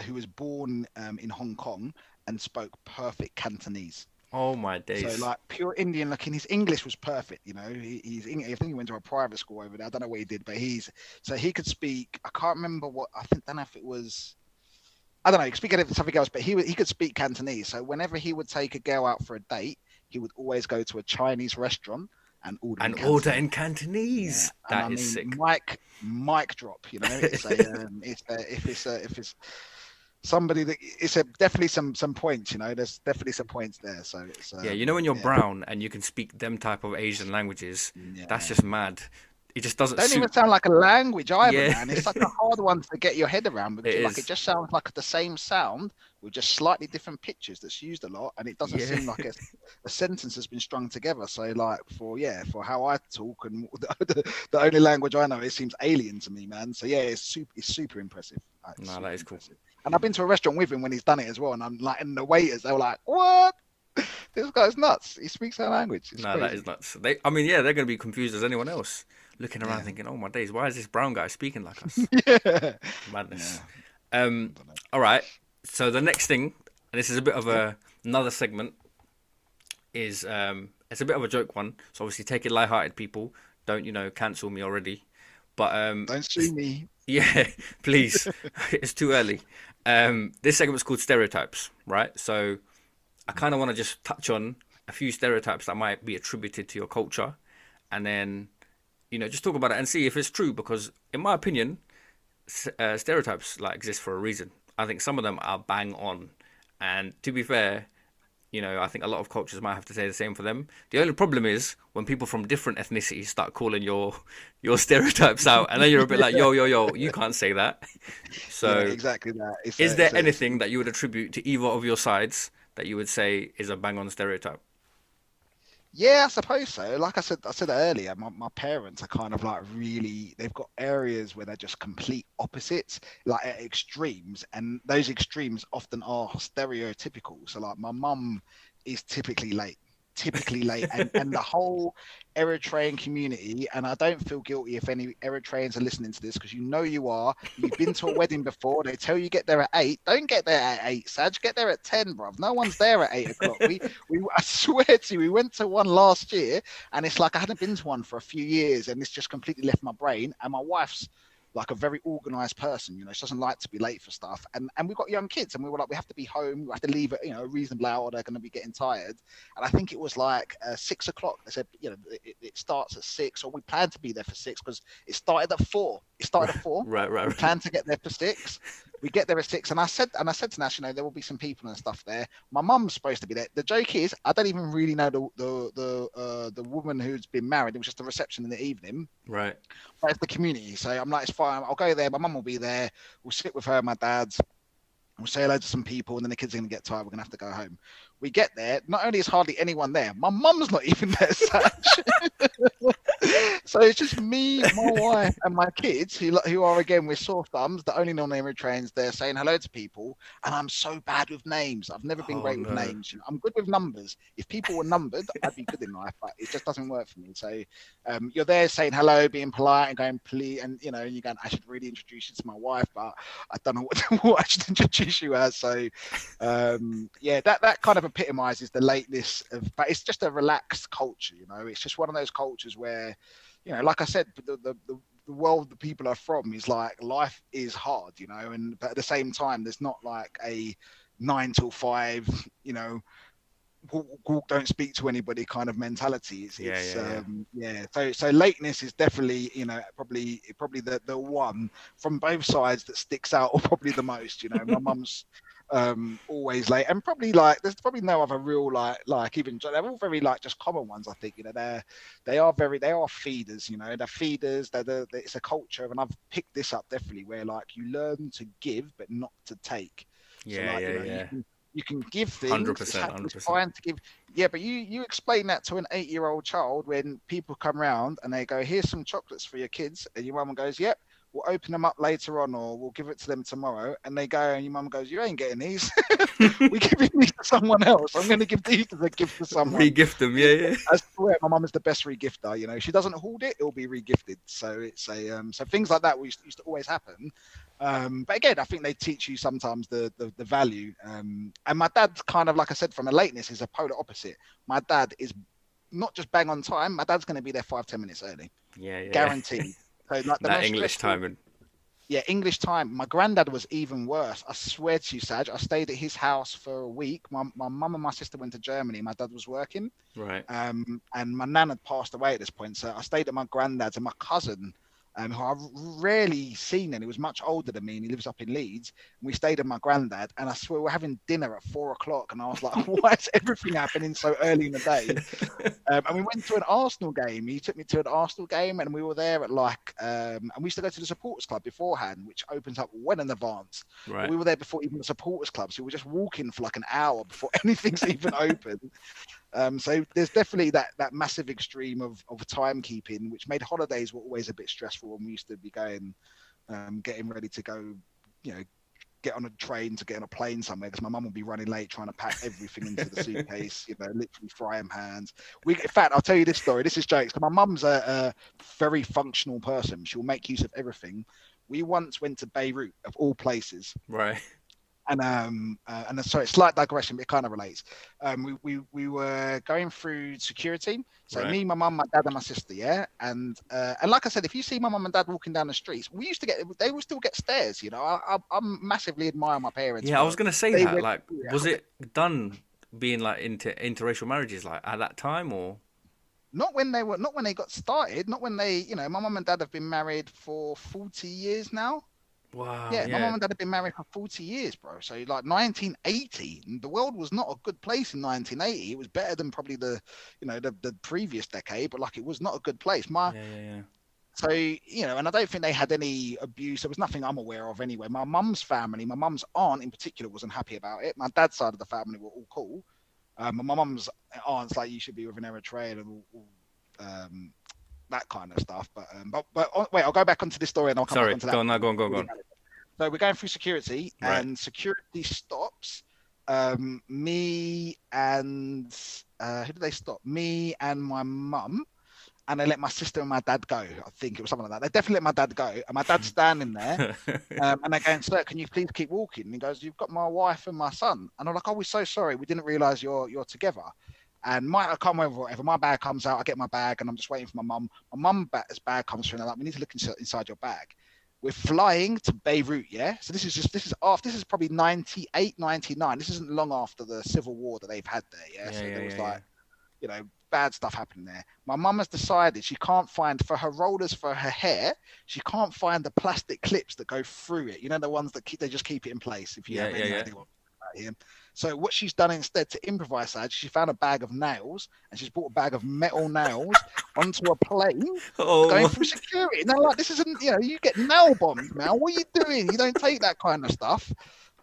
who was born um, in hong kong and spoke perfect cantonese Oh my days. so like pure indian looking his english was perfect you know he, he's i think he went to a private school over there i don't know what he did but he's so he could speak i can't remember what i think don't know if it was I don't know. Speaking of something else, but he he could speak Cantonese. So whenever he would take a girl out for a date, he would always go to a Chinese restaurant and order. in and order in Cantonese. Yeah, That and is I mean, sick. Mic, mic drop. You know, it's a, um, it's a, if it's a, if it's somebody that it's a definitely some some points. You know, there's definitely some points there. So it's um, yeah, you know when you're yeah, brown and you can speak them type of Asian languages, yeah. that's just mad. It just doesn't don't suit. even sound like a language either, Yeah. man. It's like a hard one to get your head around because It like is. it just sounds like the same sound with just slightly different pitches that's used a lot, and it doesn't Yeah. seem like a, a sentence has been strung together. So like for yeah, for how I talk and the, the only language I know, it seems alien to me, man. So yeah, it's super, it's super impressive. Like, Nah, super that is cool. Impressive. And I've been to a restaurant with him when he's done it as well, and I'm like, and the waiters, they were like, what? This guy's nuts. He speaks our language. It's No, that crazy. is nuts. They, I mean, yeah, they're gonna be confused as anyone else, looking around Yeah. thinking, "Oh my days, why is this brown guy speaking like us?" yeah. Madness. Yeah. Um, all right. So the next thing, and this is a bit of a another segment, is um, it's a bit of a joke one. So obviously, take it light-hearted, people. Don't you know cancel me already. But um, Don't sue me. yeah, please. it's too early. Um, this segment's called stereotypes, right? So I kind of want to just touch on a few stereotypes that might be attributed to your culture, and then you know just talk about it and see if it's true. Because in my opinion, uh, stereotypes like exist for a reason. I think some of them are bang on, and to be fair, you know I think a lot of cultures might have to say the same for them. The only problem is when people from different ethnicities start calling your your stereotypes out, and then you're a bit like, yo, yo, yo, you can't say that. So, Yeah, exactly that. It's is a- there it's a- anything that you would attribute to either of your sides that you would say is a bang on stereotype? Yeah, I suppose so. Like I said, I said earlier, my, my parents are kind of like really. They've got areas where they're just complete opposites, like at extremes, and those extremes often are stereotypical. So, like, my mum is typically late, typically late, and, and the whole Eritrean community. And I don't feel guilty if any Eritreans are listening to this because you know you are. You've been to a wedding before. They tell you get there at eight. Don't get there at eight, Saj. Get there at ten, bruv. No one's there at eight o'clock. We we I swear to you, we went to one last year, and it's like I hadn't been to one for a few years, and it's just completely left my brain. And my wife's like a very organized person, you know, she doesn't like to be late for stuff. And and we've got young kids, and we were like, we have to be home, we have to leave at you know a reasonable hour, they're going to be getting tired. And I think it was like uh, six o'clock. They said, you know, it, it starts at six, or we planned to be there for six because it started at four. It started at four Right, right, we right. plan to get there for six. We get there at six, and I said, and I said to Nash, you know, there will be some people and stuff there. My mum's supposed to be there. The joke is, I don't even really know the the the uh, the woman who's been married. It was just a reception in the evening. Right. But it's the community, so I'm like, it's fine. I'll go there. My mum will be there. We'll sit with her, and my dad's. We'll say hello to some people, and then the kids are gonna get tired. We're gonna have to go home. We get there. Not only is hardly anyone there, my mum's not even there. So it's just me, my wife, and my kids who who are again with sore thumbs, the only non-Eritreans. They're saying hello to people, and I'm so bad with names. I've never been Oh, great no. with names. I'm good with numbers. If people were numbered, I'd be good in life, but it just doesn't work for me. So um, you're there saying hello, being polite, and going please, and you know, and you're going, I should really introduce you to my wife, but I don't know what, what I should introduce you as. So um, yeah, that that kind of epitomizes the lateness of, but it's just a relaxed culture. You know, it's just one of those cultures where, you know, like I said, the the, the the world the people are from is like life is hard, you know, and but at the same time, there's not like a nine till five, you know, walk, walk, don't speak to anybody kind of mentality. It's, Yeah, it's, yeah, yeah. um, yeah. So so lateness is definitely, you know, probably probably the the one from both sides that sticks out, or probably the most. You know, my mum's um always late and probably like there's probably no other real like like even they're all very like just common ones i think you know they're they are very they are feeders you know they're feeders they're, the it's a culture and i've picked this up definitely where like you learn to give but not to take So, Yeah, like, yeah, you know, yeah. You can, you can give things. 100%, It's, ha- it's 100%. fine to give. Yeah, but you you explain that to an eight-year-old child when people come round and they go, "Here's some chocolates for your kids," and your mum goes, "Yep." We'll open them up later on, or we'll give it to them tomorrow. And they go, and your mum goes, "You ain't getting these. We're giving these to someone else. I'm going to give these as a gift to someone." Re-gift them, yeah, yeah. I swear, my mum is the best regifter. You know, she doesn't hold it; it'll be regifted. So it's a um, so things like that used, used to always happen. Um, but again, I think they teach you sometimes the the, the value. Um, and my dad's kind of like I said, from a lateness is a polar opposite. My dad is not just bang on time. My dad's going to be there five ten minutes early, Yeah, yeah. guaranteed. So like the English stressful- timing. yeah, English time. My granddad was even worse. I swear to you, Saj. I stayed at his house for a week. My my mum and my sister went to Germany. My dad was working Right. um, and my nan had passed away at this point. So I stayed at my granddad's, and my cousin, um, who I've rarely seen, and he was much older than me, and he lives up in Leeds. And we stayed at my granddad, and I swear we're having dinner at four o'clock, and I was like, "Why is everything happening so early in the day?" Um, and we went to an Arsenal game. He took me to an Arsenal game, and we were there at like, um, and we used to go to the supporters club beforehand, which opens up well in advance. Right. We were there before even the supporters club, so we were just walking for like an hour before anything's even open. Um, so there's definitely that that massive extreme of of timekeeping, which made holidays were always a bit stressful when we used to be going, um, getting ready to go, you know, get on a train to get on a plane somewhere because my mum would be running late trying to pack everything into the suitcase, you know, literally frying pans. We, in fact, I'll tell you this story. This is jokes. My mum's a, a very functional person. She'll make use of everything. We once went to Beirut, of all places, Right. And um uh, and sorry, slight digression, but it kind of relates. Um, we, we we were going through security. So Right. me, my mum, my dad, and my sister, yeah. And uh, and like I said, if you see my mum and dad walking down the streets, we used to get they will still get stares. You know, I I, I massively admire my parents. Yeah, I was gonna say that. Like, it. was it done being like into interracial marriages like at that time or? not when they were not when they got started, not when they you know my mum and dad have been married for forty years now. Wow. yeah, Yeah. my mum and dad had been married for 40 years, bro. So like 1980, the world was not a good place in 1980. It was better than probably the, you know, the, the previous decade, but like it was not a good place. My yeah, yeah, yeah. so you know, and I don't think they had any abuse. There was nothing I'm aware of anyway. My mum's family, my mum's aunt in particular, wasn't happy about it. My dad's side of the family were all cool. Um, my mum's aunt's like, you should be with an Eritrean and all, all, um, that kind of stuff. But um, but but oh, wait, I'll go back onto this story and I'll come Sorry. back onto that. Go on now. Go on. Go on. Go on. So we're going through security, Right. and security stops. Um, me and uh, who did they stop? Me and my mum, and they let my sister and my dad go. I think it was something like that. They definitely let my dad go, and my dad's standing there, um, and they're going, "Sir, can you please keep walking?" And he goes, "You've got my wife and my son." And I'm like, "Oh, we're so sorry. We didn't realise you're you're together." And my I can't remember whatever. My bag comes out. I get my bag, and I'm just waiting for my mum. My mum's bag comes through, and they're like, "We need to look inside, inside your bag." We're flying to Beirut, yeah. So this is just this is after this is probably 98, 99. This isn't long after the civil war that they've had there, yeah. Yeah, so yeah, there was yeah, like, you know, bad stuff happening there. My mum has decided she can't find for her rollers for her hair. She can't find the plastic clips that go through it. You know, the ones that keep, they just keep it in place. If you Yeah, have any yeah, yeah. idea what I'm talking about here. So what she's done instead to improvise that, she found a bag of nails and she's brought a bag of metal nails onto a plane oh. going through security. And they're like, this isn't, you know, you get nail bombed now. What are you doing? You don't take that kind of stuff.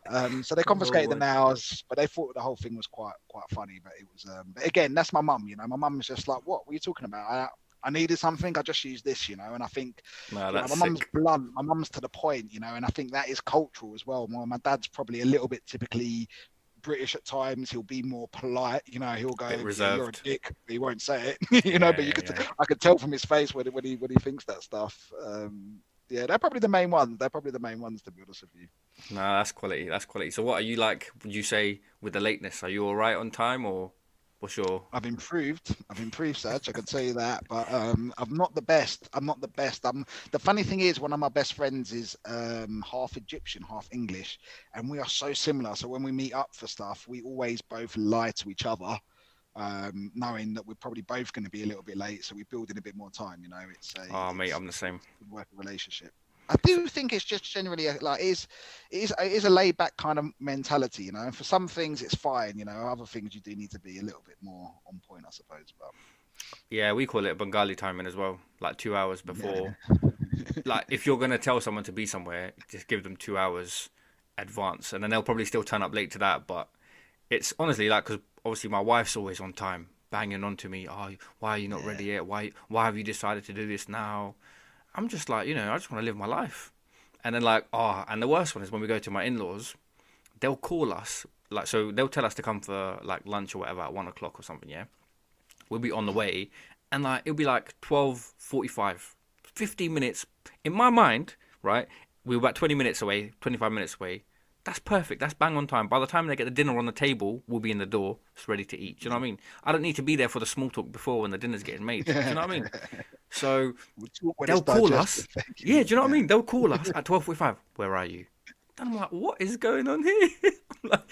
Um, so they confiscated the nails, but they thought the whole thing was quite quite funny. But it was, um, but again, that's my mum. You know, my mum was just like, "What? What are you talking about? I, I needed something, I just use this, you know. And I think No, you know, my mum's blunt, my mum's to the point, you know, and I think that is cultural as well. My, my dad's probably a little bit typically British at times. He'll be more polite, you know. He'll go, "Yeah, "You're a dick." He won't say it, you know. Yeah, but you yeah, could. I could tell from his face when, when he when he thinks that stuff. Um, yeah, they're probably the main ones. They're probably the main ones, to be honest with you. No, that's quality. That's quality. So, what are you like? Would you say with the lateness? Are you all right on time, or what's your? I've improved. I've improved, Saj. I can tell you that. But um, I'm not the best. I'm not the best. I'm. The funny thing is, one of my best friends is um, half Egyptian, half English, and we are so similar. So when we meet up for stuff, we always both lie to each other, um, knowing that we're probably both going to be a little bit late. So we build in a bit more time. You know, it's a. Oh, mate, it's I'm the same. a working relationship. I do think it's just generally a, like it is, it is is a laid back kind of mentality, you know. And for some things, it's fine, you know. Other things, you do need to be a little bit more on point, I suppose. But Yeah, we call it Bengali timing as well. Like two hours before. like if you're gonna tell someone to be somewhere, just give them two hours advance, and then they'll probably still turn up late to that. But it's honestly like because obviously my wife's always on time, banging on to me. Oh, why are you not ready yet? Why why have you decided to do this now? I'm just like you know I just want to live my life. And then like oh, and the worst one is when we go to my in-laws, they'll call us like so they'll tell us to come for like lunch or whatever at one o'clock or something. Yeah, we'll be on the way, and like it'll be like twelve forty-five. 15 minutes in my mind, right? We were about 20 minutes away, 25 minutes away. That's perfect. That's bang on time. By the time they get the dinner on the table, we'll be in the door. It's ready to eat. Do you know what I mean? I don't need to be there for the small talk before when the dinner's getting made. Do you know what I mean? So We'll talk when they'll call us. digested, thank you. Yeah, do you know what I mean? They'll call us at 12:45. Where are you? And I'm like, what is going on here? Like,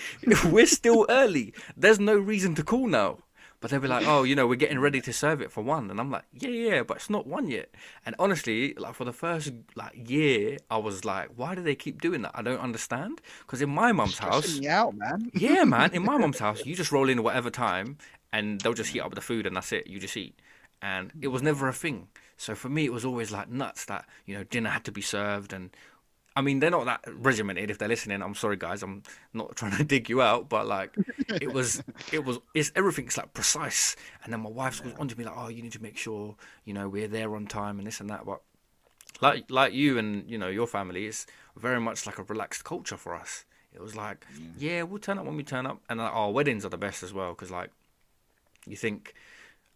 we're still early. There's no reason to call now. But they'll be like, oh, you know, we're getting ready to serve it for one, and I'm like, yeah, yeah, but it's not one yet. And honestly, like for the first like year, I was like, why do they keep doing that? I don't understand. Because in my mum's house, me out, man. yeah, man. In my mum's house, you just roll in whatever time, and they'll just heat up the food, and that's it. You just eat, and it was mm. never a thing. So for me, it was always like nuts that you know dinner had to be served, and I mean they're not that regimented. If they're listening, I'm sorry, guys. I'm not trying to dig you out, but like it was, it was, it's everything's like precise. And then my wife's was on to me like, oh, you need to make sure you know we're there on time and this and that, but like like you and you know your family is very much like a relaxed culture for us. It was like, yeah, we'll turn up when we turn up, and our weddings are the best as well because like you think,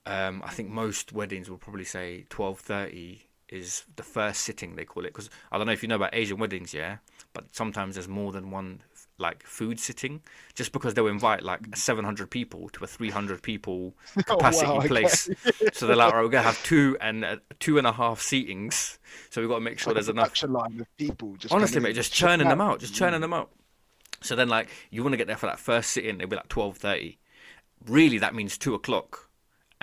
um, I think most weddings will probably say twelve thirty is the first sitting they call it because I don't know if you know about Asian weddings, yeah, but sometimes there's more than one like food sitting just because they'll invite like 700 people to a 300 people capacity wow, okay. place. So they're like right, we're gonna have two and uh, two and a half seatings. So we've got to make sure Like there's enough line of people. Just honestly mate just churning them out. just churning them out. So then like you want to get there for that first sit-in it'll be like 12.30 really that means two o'clock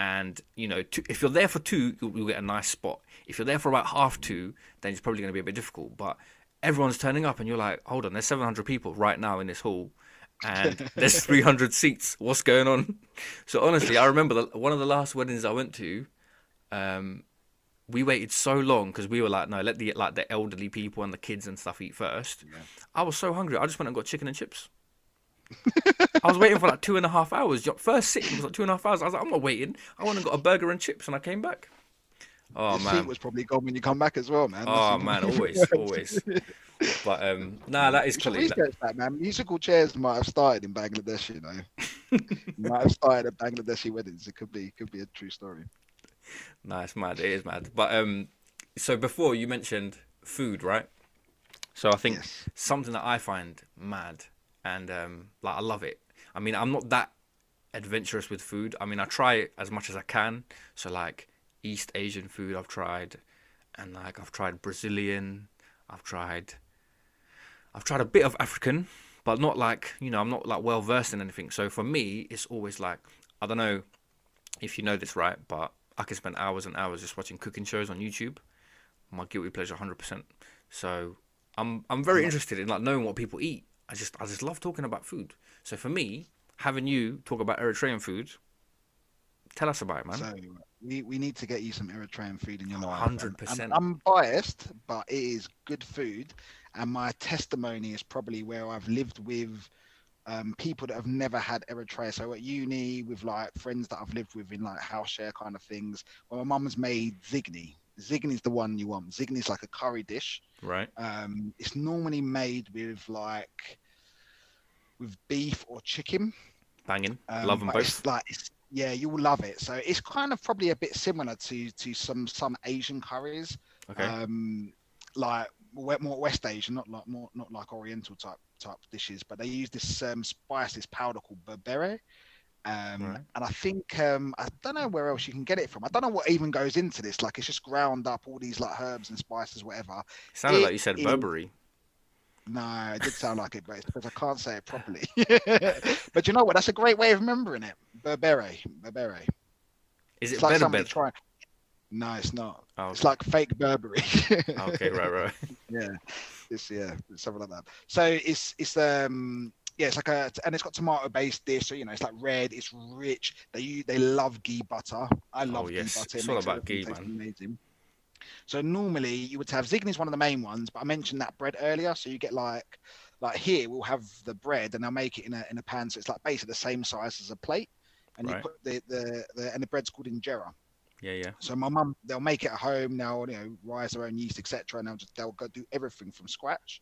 and you know two, if you're there for two you'll, you'll get a nice spot. If you're there for about half two then it's probably going to be a bit difficult. But everyone's turning up and you're like hold on there's 700 people right now in this hall and there's 300 seats. What's going on? So honestly i remember the, one of the last weddings i went to um, we waited so long because we were like, no, let the like the elderly people and the kids and stuff eat first. I was so hungry, I just went and got chicken and chips. I was waiting for like two and a half hours. Your First sitting was like two and a half hours. I was like, I'm not waiting. I went and got a burger and chips, and I came back. Oh Your seat man, was probably gone when you come back as well, man. oh That's- man, always, always. But um, nah, that is quality. That- research that, man. Musical chairs might have started in Bangladesh, you know. might have started at Bangladeshi weddings. It could be, could be a true story. Nah, it's mad. It is mad. But um, so before you mentioned food, right? So I think Yes. something that I find mad and um, like I love it. I mean, I'm not that adventurous with food. I mean, I try as much as I can. So like East Asian food, I've tried, and like I've tried Brazilian. I've tried. I've tried a bit of African, but not like you know. I'm not like well versed in anything. So for me, it's always like I don't know if you know this right, but I can spend hours and hours just watching cooking shows on YouTube. My guilty pleasure, hundred percent. So I'm I'm very interested in like knowing what people eat. I just I just love talking about food. So for me, having you talk about Eritrean food, tell us about it, man. So we, we need to get you some Eritrean food in your life. 100%. I'm biased, but it is good food. And my testimony is probably where I've lived with um, people that have never had Eritrea. So at uni, with like friends that I've lived with in like house share kind of things, well, my mum's made zigni. Zigni is the one you want. Zigni is like a curry dish. Right. Um, it's normally made with like with beef or chicken. Banging. Um, Love them both. Like yeah, you will love it. So it's kind of probably a bit similar to to some some Asian curries. Okay. Um, like more West Asian, not like more not like Oriental type type dishes, but they use this um, spice, this powder called berbere. Um, Right. And I think um, I don't know where else you can get it from. I don't know what even goes into this. Like it's just ground up all these like herbs and spices, whatever. It sounded it like you said is- Burberry. No, it did sound like it, but it's because I can't say it properly. but you know what? That's a great way of remembering it. Berbere, berbere. Is it It's like somebody trying. No, it's not. Oh, It's like fake Burberry. okay, right, right. yeah, it's yeah, it's something like that. So it's it's um yeah, it's like a and it's got tomato based dish. So you know, it's like red. It's rich. They they love ghee butter. I love Oh, yes. ghee butter. It's It all about ghee, man. Amazing. So normally you would have zigni is one of the main ones, but I mentioned that bread earlier. So you get like like here we'll have the bread and they'll make it in a in a pan. So it's like basically the same size as a plate, and you put the, the the and the bread's called injera. Yeah, yeah. So my mum, they'll make it at home. They'll you know rise their own yeast, etc. And they'll just they'll go do everything from scratch.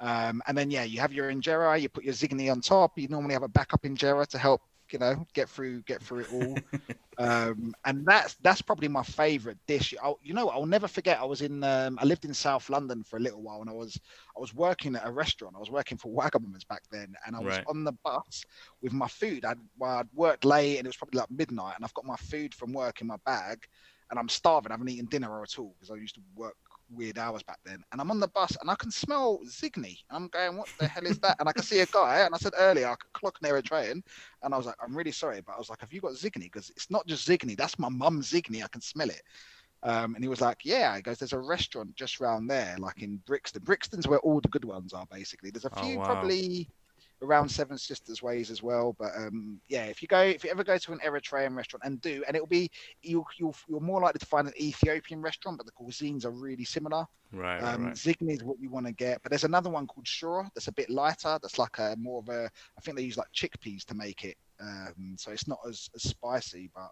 Um, and then yeah, you have your injera. You put your zigni on top. You normally have a backup injera to help you know get through get through it all. um, and that's that's probably my favourite dish. I'll, you know, I'll never forget. I was in um, I lived in South London for a little while, and I was I was working at a restaurant. I was working for Wagamama's back then, and I was Right. on the bus with my food. I'd, well, I'd worked late, and it was probably like midnight, and I've got my food from work in my bag, and I'm starving. I haven't eaten dinner at all because I used to work weird hours back then. And I'm on the bus, and I can smell zigni. I'm going, what the hell is that? And I can see a guy, and I said earlier, I could clock Eritrean, and I was like, I'm really sorry, but I was like, have you got zigni? Because it's not just zigni. That's my mum's zigni. I can smell it. Um, and he was like, "Yeah." He goes, "There's a restaurant just round there, like in Brixton. Brixton's where all the good ones are, basically. There's a Oh, few wow. probably around Seven Sisters Ways as well. But um, yeah, if you go, if you ever go to an Eritrean restaurant and do, and it'll be you'll, you'll you're more likely to find an Ethiopian restaurant, but the cuisines are really similar. Right, Um, right. Zigni is what you want to get, but there's another one called Shura that's a bit lighter. That's like a more of a. I think they use like chickpeas to make it, um, so it's not as, as spicy. But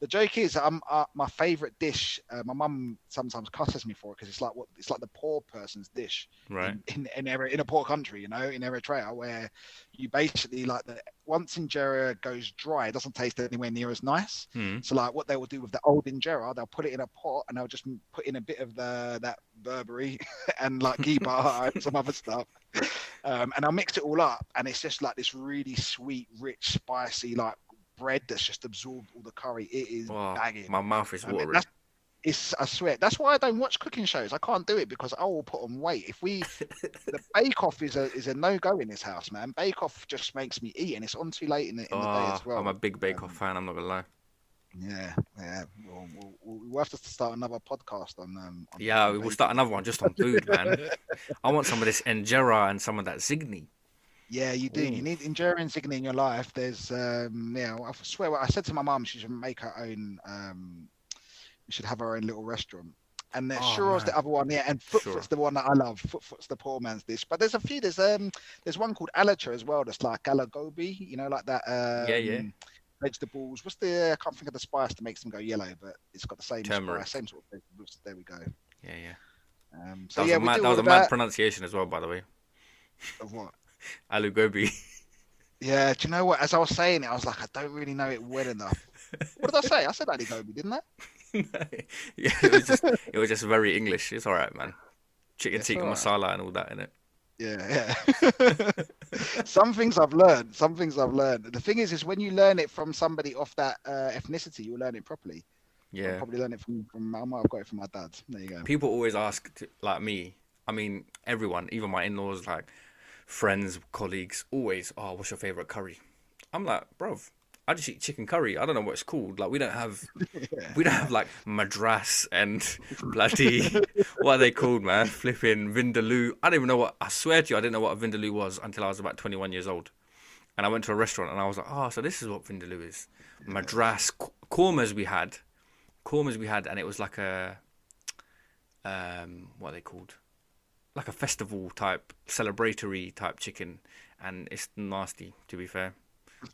the joke is, um, uh, my favorite dish. Uh, my mum sometimes cusses me for it because it's like what it's like the poor person's dish Right. in in, in, in a poor country, you know, in Eritrea, where you basically like the once injera goes dry, it doesn't taste anywhere near as nice. Hmm. So like what they will do with the old injera, they'll put it in a pot and they'll just put in a bit of the that Burberry and like ghee butter and some other stuff, um, and I'll mix it all up, and it's just like this really sweet, rich, spicy like bread that's just absorbed all the curry. It is banging. my mouth is I mean, watering. that's- It's I swear that's why I don't watch cooking shows. I can't do it because I will put on weight. If we the Bake Off is a is a no go in this house, man. Bake Off just makes me eat, and it's on too late in the, in the day Oh, as well. I'm a big Bake Off Um, fan. I'm not gonna lie. Yeah, yeah. We'll, we'll, we'll, we'll have to start another podcast on. Um, on Yeah, we will bacon. start another one just on food, man. I want some of this injera and some of that zigni. Yeah, you do. Ooh. You need injera and zigni in your life. There's, um, yeah. I swear, I said to my mum she should make her own. Um, we should have our own little restaurant. And then Oh, Shuro's the other one, yeah. And Footfoot's Sure. the one that I love. Footfoot's the poor man's dish. But there's a few. There's um, there's one called alicha as well. That's like alagobi. You know, like that. Um, Yeah, yeah. Vegetables. What's the? I can't think of the spice that makes them go yellow, but it's got the same Turmeric. spice, same sort of vegetables. There we go. Yeah, yeah. Um, That was yeah, a mad, that was a mad that. pronunciation as well, by the way. Of what? Alu gobi. Yeah, do you know what? As I was saying it, I was like, I don't really know it well enough. What did I say? I said Ali Gobi, didn't I? yeah, it was just it was just very English. It's all right, man. Chicken tikka right. masala and all that in it. Yeah, yeah. some things I've learned. Some things I've learned. The thing is, is when you learn it from somebody off that uh, ethnicity, you'll learn it properly. Yeah. probably learn it from from. I might have got it from my dad. There you go. People always ask, to, like me. I mean, everyone, even my in-laws, like friends, colleagues, always, "Oh, what's your favorite curry?" I'm like, bro, I just eat chicken curry. I don't know what it's called. Like, we don't have, we don't have like madras and bloody, what are they called, man? Flipping vindaloo. I don't even know what. I swear to you, I didn't know what a vindaloo was until I was about 21 years old. And I went to a restaurant and I was like, oh, so this is what vindaloo is. Madras kormas we had, kormas we had, and it was like a, um, what are they called? Like a festival type, celebratory type chicken, and it's nasty. To be fair,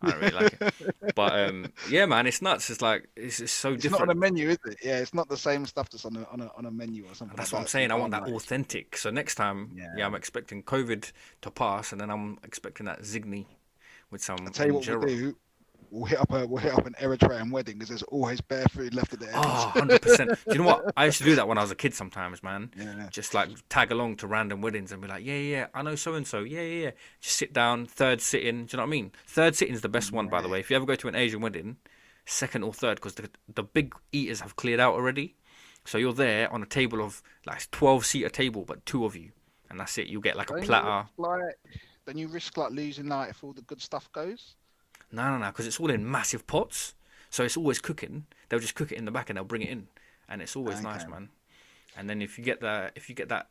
I don't really like it. But um, yeah, man, it's nuts. It's like it's, it's so It's different. not on a menu, is it? Yeah, it's not the same stuff that's on a on a, on a menu or something. That's like what I'm that. saying. I want that authentic. So next time, yeah. Yeah. I'm expecting COVID to pass, and then I'm expecting that zigni with some I'll tell you what we'll do. We'll hit up a we'll hit up an Eritrean wedding because there's always bare food left at the end. Ah, oh, 100%. Do you know what? I used to do that when I was a kid sometimes, man. Yeah. Just like tag along to random weddings and be like, yeah, yeah, yeah, I know so and so. Yeah, yeah, yeah. Just sit down, third sitting. Do you know what I mean? Third sitting is the best one, by the way. If you ever go to an Asian wedding, second or third, because the, the big eaters have cleared out already. So you're there on a table of like 12 seater table, but two of you. And that's it. You get like a platter. Like, don't you risk like losing like if all the good stuff goes? No, no, no, because it's all in massive pots, so it's always cooking. They'll just cook it in the back and they'll bring it in, and it's always nice, man. And then if you get the, if you get that,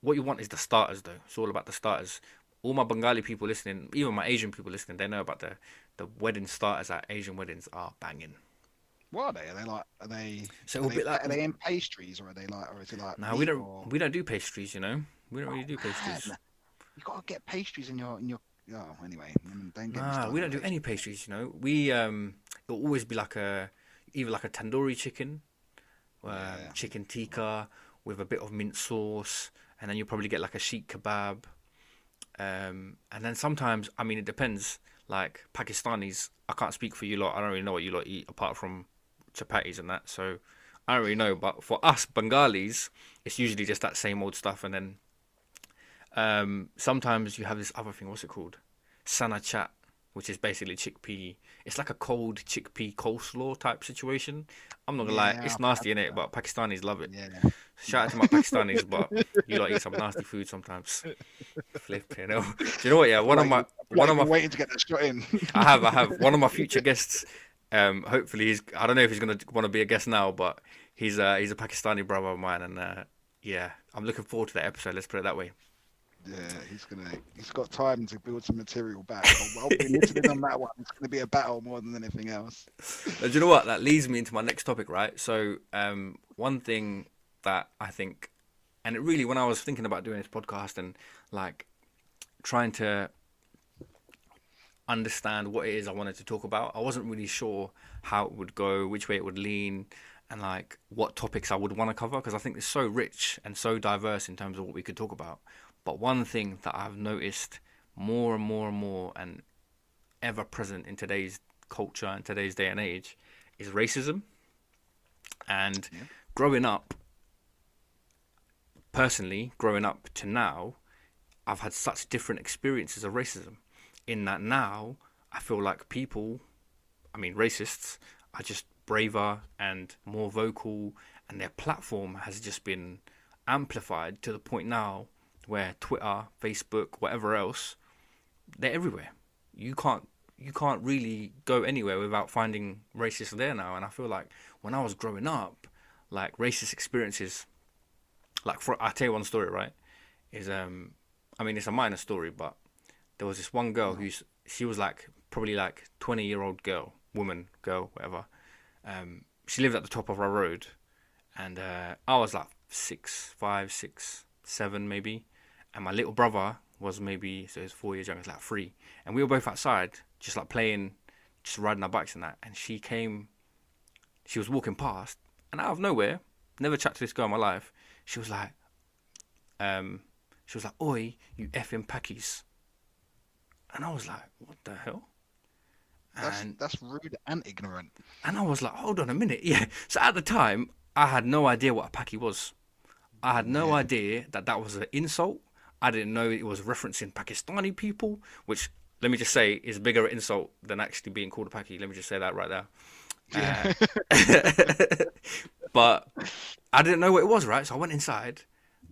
what you want is the starters though. It's all about the starters. All my Bengali people listening, even my Asian people listening, they know about the the wedding starters at Asian weddings are banging. What are they? Are they like? Are they? So are, they like- are they in pastries or are they like? Or is it like? No, we don't or- we don't do pastries, you know. We don't really oh, do Oh, pastries. man. You gotta get pastries in your in your. Oh, anyway. Nah, we don't do any pastries. You know, we um, it'll always be like a either like a tandoori chicken, um, Yeah. chicken tikka with a bit of mint sauce, and then you'll probably get like a seekh kebab. Um, and then sometimes, I mean, it depends. Like Pakistanis, I can't speak for you lot. I don't really know what you lot eat apart from chapatis and that. So I don't really know. But for us Bengalis, it's usually just that same old stuff. And then um, sometimes you have this other thing. What's it called? chana chaat, which is basically chickpea. It's like a cold chickpea coleslaw type situation. I'm not gonna lie, it's nasty in it, but Pakistanis love it. Yeah. Shout out to my Pakistanis, but you like eat some nasty food sometimes. Flip, you know. Do you know what? Yeah, one of my Like, one of my waiting to get that shot in. I have, I have. One of my future guests. Um, hopefully he's. I don't know if he's gonna want to be a guest now, but he's uh he's a Pakistani brother of mine, and uh, yeah, I'm looking forward to that episode. Let's put it that way. Yeah, he's gonna. He's got time to build some material back. I'll, be listening on that one. It's gonna be a battle more than anything else. Do you know what? That leads me into my next topic, right? So, um, one thing that I think, and it really, when I was thinking about doing this podcast and like trying to understand what it is I wanted to talk about, I wasn't really sure how it would go, which way it would lean, and like what topics I would want to cover because I think it's so rich and so diverse in terms of what we could talk about. But one thing that I've noticed more and more and more and ever present in today's culture and today's day and age is racism. And Yeah. growing up, personally, growing up to now, I've had such different experiences of racism. In that now, I feel like people, I mean, racists, are just braver and more vocal, and their platform has just been amplified to the point now where Twitter, Facebook, whatever else, they're everywhere. You can't you can't really go anywhere without finding racists there now. And I feel like when I was growing up, like racist experiences, like for I tell you one story, right? Is um, I mean it's a minor story, but there was this one girl who's she was like probably like twenty year old girl, woman, girl, whatever. Um, she lived at the top of our road, and uh, I was like six, five, six, seven maybe, and my little brother was maybe so he was four years younger, he's like three, and we were both outside, just like playing, just riding our bikes and that, and she came, she was walking past, and out of nowhere, never chat to this girl in my life, she was like, um, she was like, "Oi, you effing packies," and I was like, "What the hell?" That's And that's rude and ignorant. and I was like, hold on a minute. Yeah. So at the time, I had no idea what a paki was. I had no Yeah. idea that that was an insult. I didn't know it was referencing Pakistani people, which, let me just say, is a bigger insult than actually being called a paki. Let me just say that right there. Yeah. Uh, but I didn't know what it was, right? So I went inside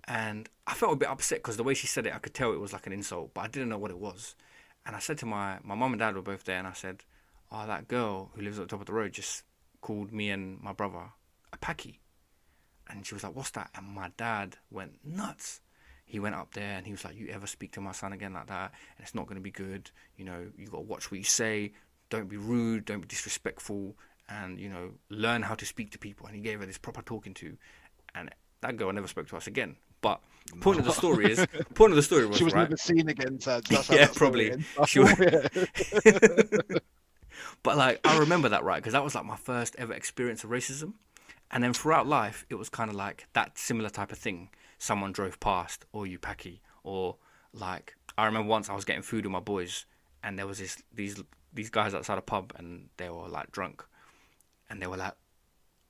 and I felt a bit upset because the way she said it, I could tell it was like an insult, but I didn't know what it was. And I said to my my mum and dad were both there, and I said, "Oh, that girl who lives at the top of the road just called me and my brother a paki," and she was like, "What's that?" And my dad went nuts. He went up there and he was like, "You ever speak to my son again like that, and it's not going to be good. You know, you got to watch what you say. Don't be rude. Don't be disrespectful." And you know, learn how to speak to people. And he gave her this proper talking to, and that girl never spoke to us again. But point of the story is point of the story was she was right. never seen again. So that's Yeah, probably. She was- But like I remember that right because that was like my first ever experience of racism, and then throughout life it was kind of like that similar type of thing. Someone drove past, or you packy, or like I remember once I was getting food with my boys, and there was this these these guys outside a pub, and they were like drunk, and they were like.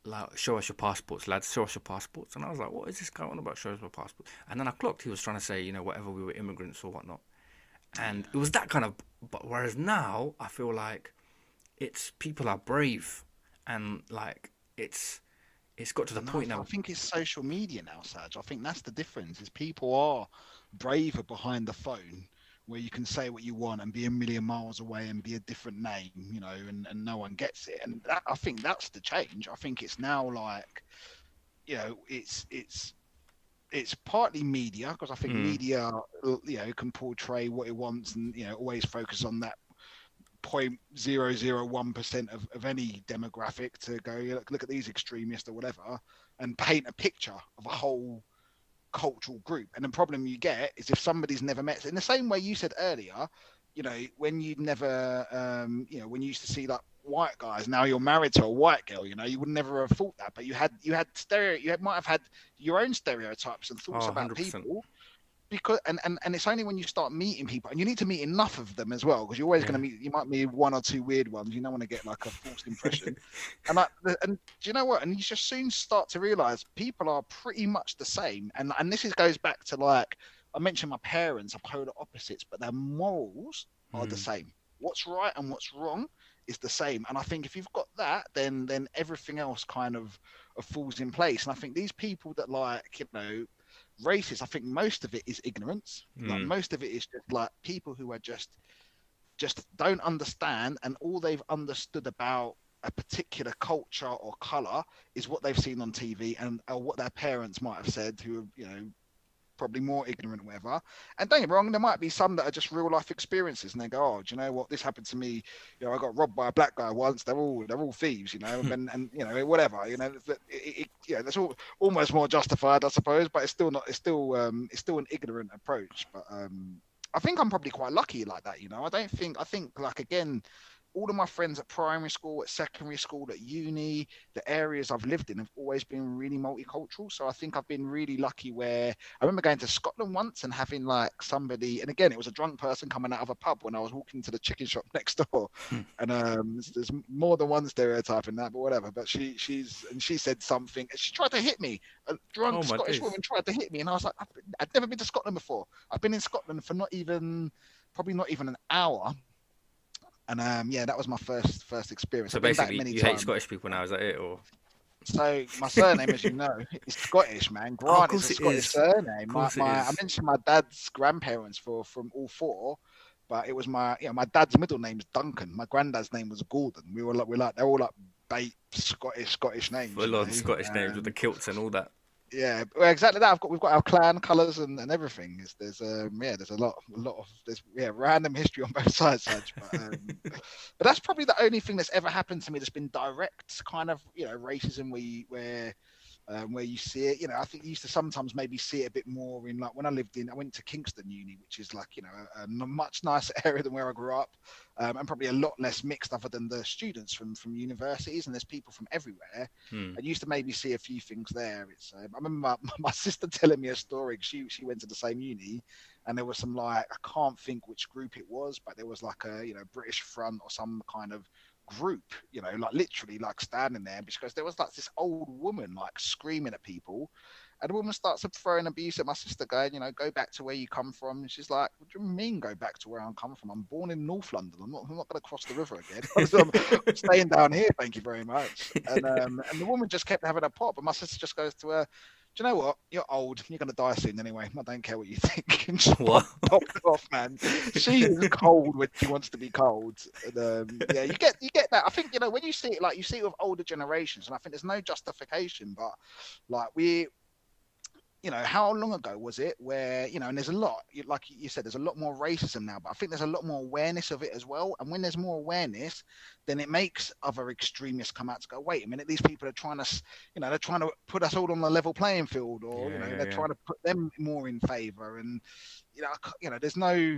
Like, show us your passports, lads. Show us your passports, and I was like, "What is this guy on about? Show us my passport." And then I clocked he was trying to say, you know, whatever we were immigrants or whatnot, and it was that kind of. But whereas now, I feel like it's people are brave and like it's it's got to the No, point now. I think it's social media now, Saj. I think that's the difference. Is people are braver behind the phone, where you can say what you want and be a million miles away and be a different name, you know, and, and no one gets it. And that, I think that's the change. I think it's now like, you know, it's it's it's partly media because I think Mm. media, you know, can portray what it wants and you know always focus on that point zero zero one percent of, of any demographic to go look, look at these extremists or whatever and paint a picture of a whole cultural group and the problem you get is if somebody's never met in the same way you said earlier you know when you'd never um you know when you used to see like white guys now you're married to a white girl you know you would never have thought that but you had you had stereo you had, might have had your own stereotypes and thoughts Oh, about 100%. people because and, and and it's only when you start meeting people and you need to meet enough of them as well because you're always Yeah. going to meet you might meet one or two weird ones you don't want to get like a false impression and like and do you know what and you just soon start to realize people are pretty much the same and and this is goes back to like i mentioned my parents are polar opposites but their morals are the Mm. same what's right and what's wrong is the same and i think if you've got that then then everything else kind of, of falls in place and i think these people that like you know racist i think most of it is ignorance like Mm. most of it is just like people who are just just don't understand and all they've understood about a particular culture or color is what they've seen on tv and or what their parents might have said who are you know probably more ignorant or whatever. And don't get me wrong there might be some that are just real life experiences and they go oh do you know what? This happened to me. You know i got robbed by a black guy once. They're all they're all thieves you know and and you know whatever you know it, it, yeah that's all almost more justified i suppose but it's still not it's still um it's still an ignorant approach. But um I think I'm probably quite lucky like that, you know. I don't think I think like again, all of my friends at primary school, at secondary school, at uni, the areas I've lived in have always been really multicultural. So I think I've been really lucky where I remember going to Scotland once and having like somebody, and again, it was a drunk person coming out of a pub when I was walking to the chicken shop next door. Hmm. and um, there's- more than one stereotype in that, but whatever. But she, she's, and she said something. She tried to hit me. A drunk Oh, Scottish days. woman tried to hit me, and I was like, I've, been- I'd never been to Scotland before. I've been in Scotland for not even, probably not even an hour. And um, yeah, that was my first first experience. so I've been back basically many you times. hate scottish people now is that it or So my surname, as you know, is Scottish, man. Oh, Grant is course a Scottish is. surname. My, my, I mentioned my dad's grandparents for from all four, but it was my you know my dad's middle name's Duncan. My granddad's name was Gordon. We were like we're like they're all like bait Scottish Scottish names. full you on know? scottish names with Um, the kilts and all that yeah, well, exactly that. I've got we've got our clan colours and, and everything. It's, there's um yeah, there's a lot a lot of there's yeah random history on both sides, Saj, but um, but that's probably the only thing that's ever happened to me that's been direct kind of you know racism where you, where um, where you see it. You know, I think you used to sometimes maybe see it a bit more in like when I lived in I went to Kingston Uni, which is like you know a much nicer area than where I grew up, um, and probably a lot less mixed other than the students from from universities and there's people from everywhere. Hmm. I used to maybe see a few things there. It's um, I remember my, my sister telling me a story. She she went to the same uni, and there was some like I can't think which group it was, but there was like a you know British Front or some kind of group, you know, like literally like standing there because there was like this old woman like screaming at people. And the woman starts throwing abuse at my sister, going, you know, go back to where you come from. And she's like, what do you mean go back to where I'm coming from? I'm born in North London. I'm not, I'm not going to cross the river again. So I'm staying down here, thank you very much. And um, and the woman just kept having a pop. And my sister just goes to her, do you know what? You're old. You're going to die soon anyway. I don't care what you think. And she What? off, man. She is cold when she wants to be cold. And, um, yeah, you get you get that. I think you know when you see it, like you see it with older generations, and I think there's no justification, but like we, you know, how long ago was it where, you know, and there's a lot, like you said, there's a lot more racism now, but I think there's a lot more awareness of it as well. And when there's more awareness, then it makes other extremists come out to go, wait a minute, these people are trying to, you know, they're trying to put us all on the level playing field, or, yeah, you know, yeah, they're yeah. trying to put them more in favor. And, you know, you know, there's no,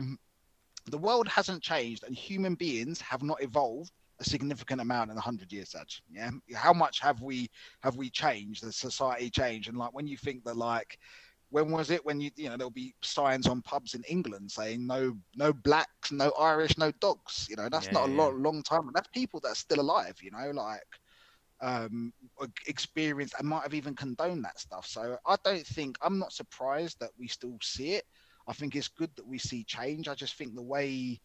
the world hasn't changed and human beings have not evolved a significant amount in a hundred years, Saj, Yeah. How much have we have we changed? The society changed, and like when you think that like when was it when you you know there'll be signs on pubs in England saying no no blacks, no Irish, no dogs. You know that's yeah, not a lot long time, and that's people that are still alive. You know, like um experience and might have even condoned that stuff. So I don't think I'm not surprised that we still see it. I think it's good that we see change. I just think the way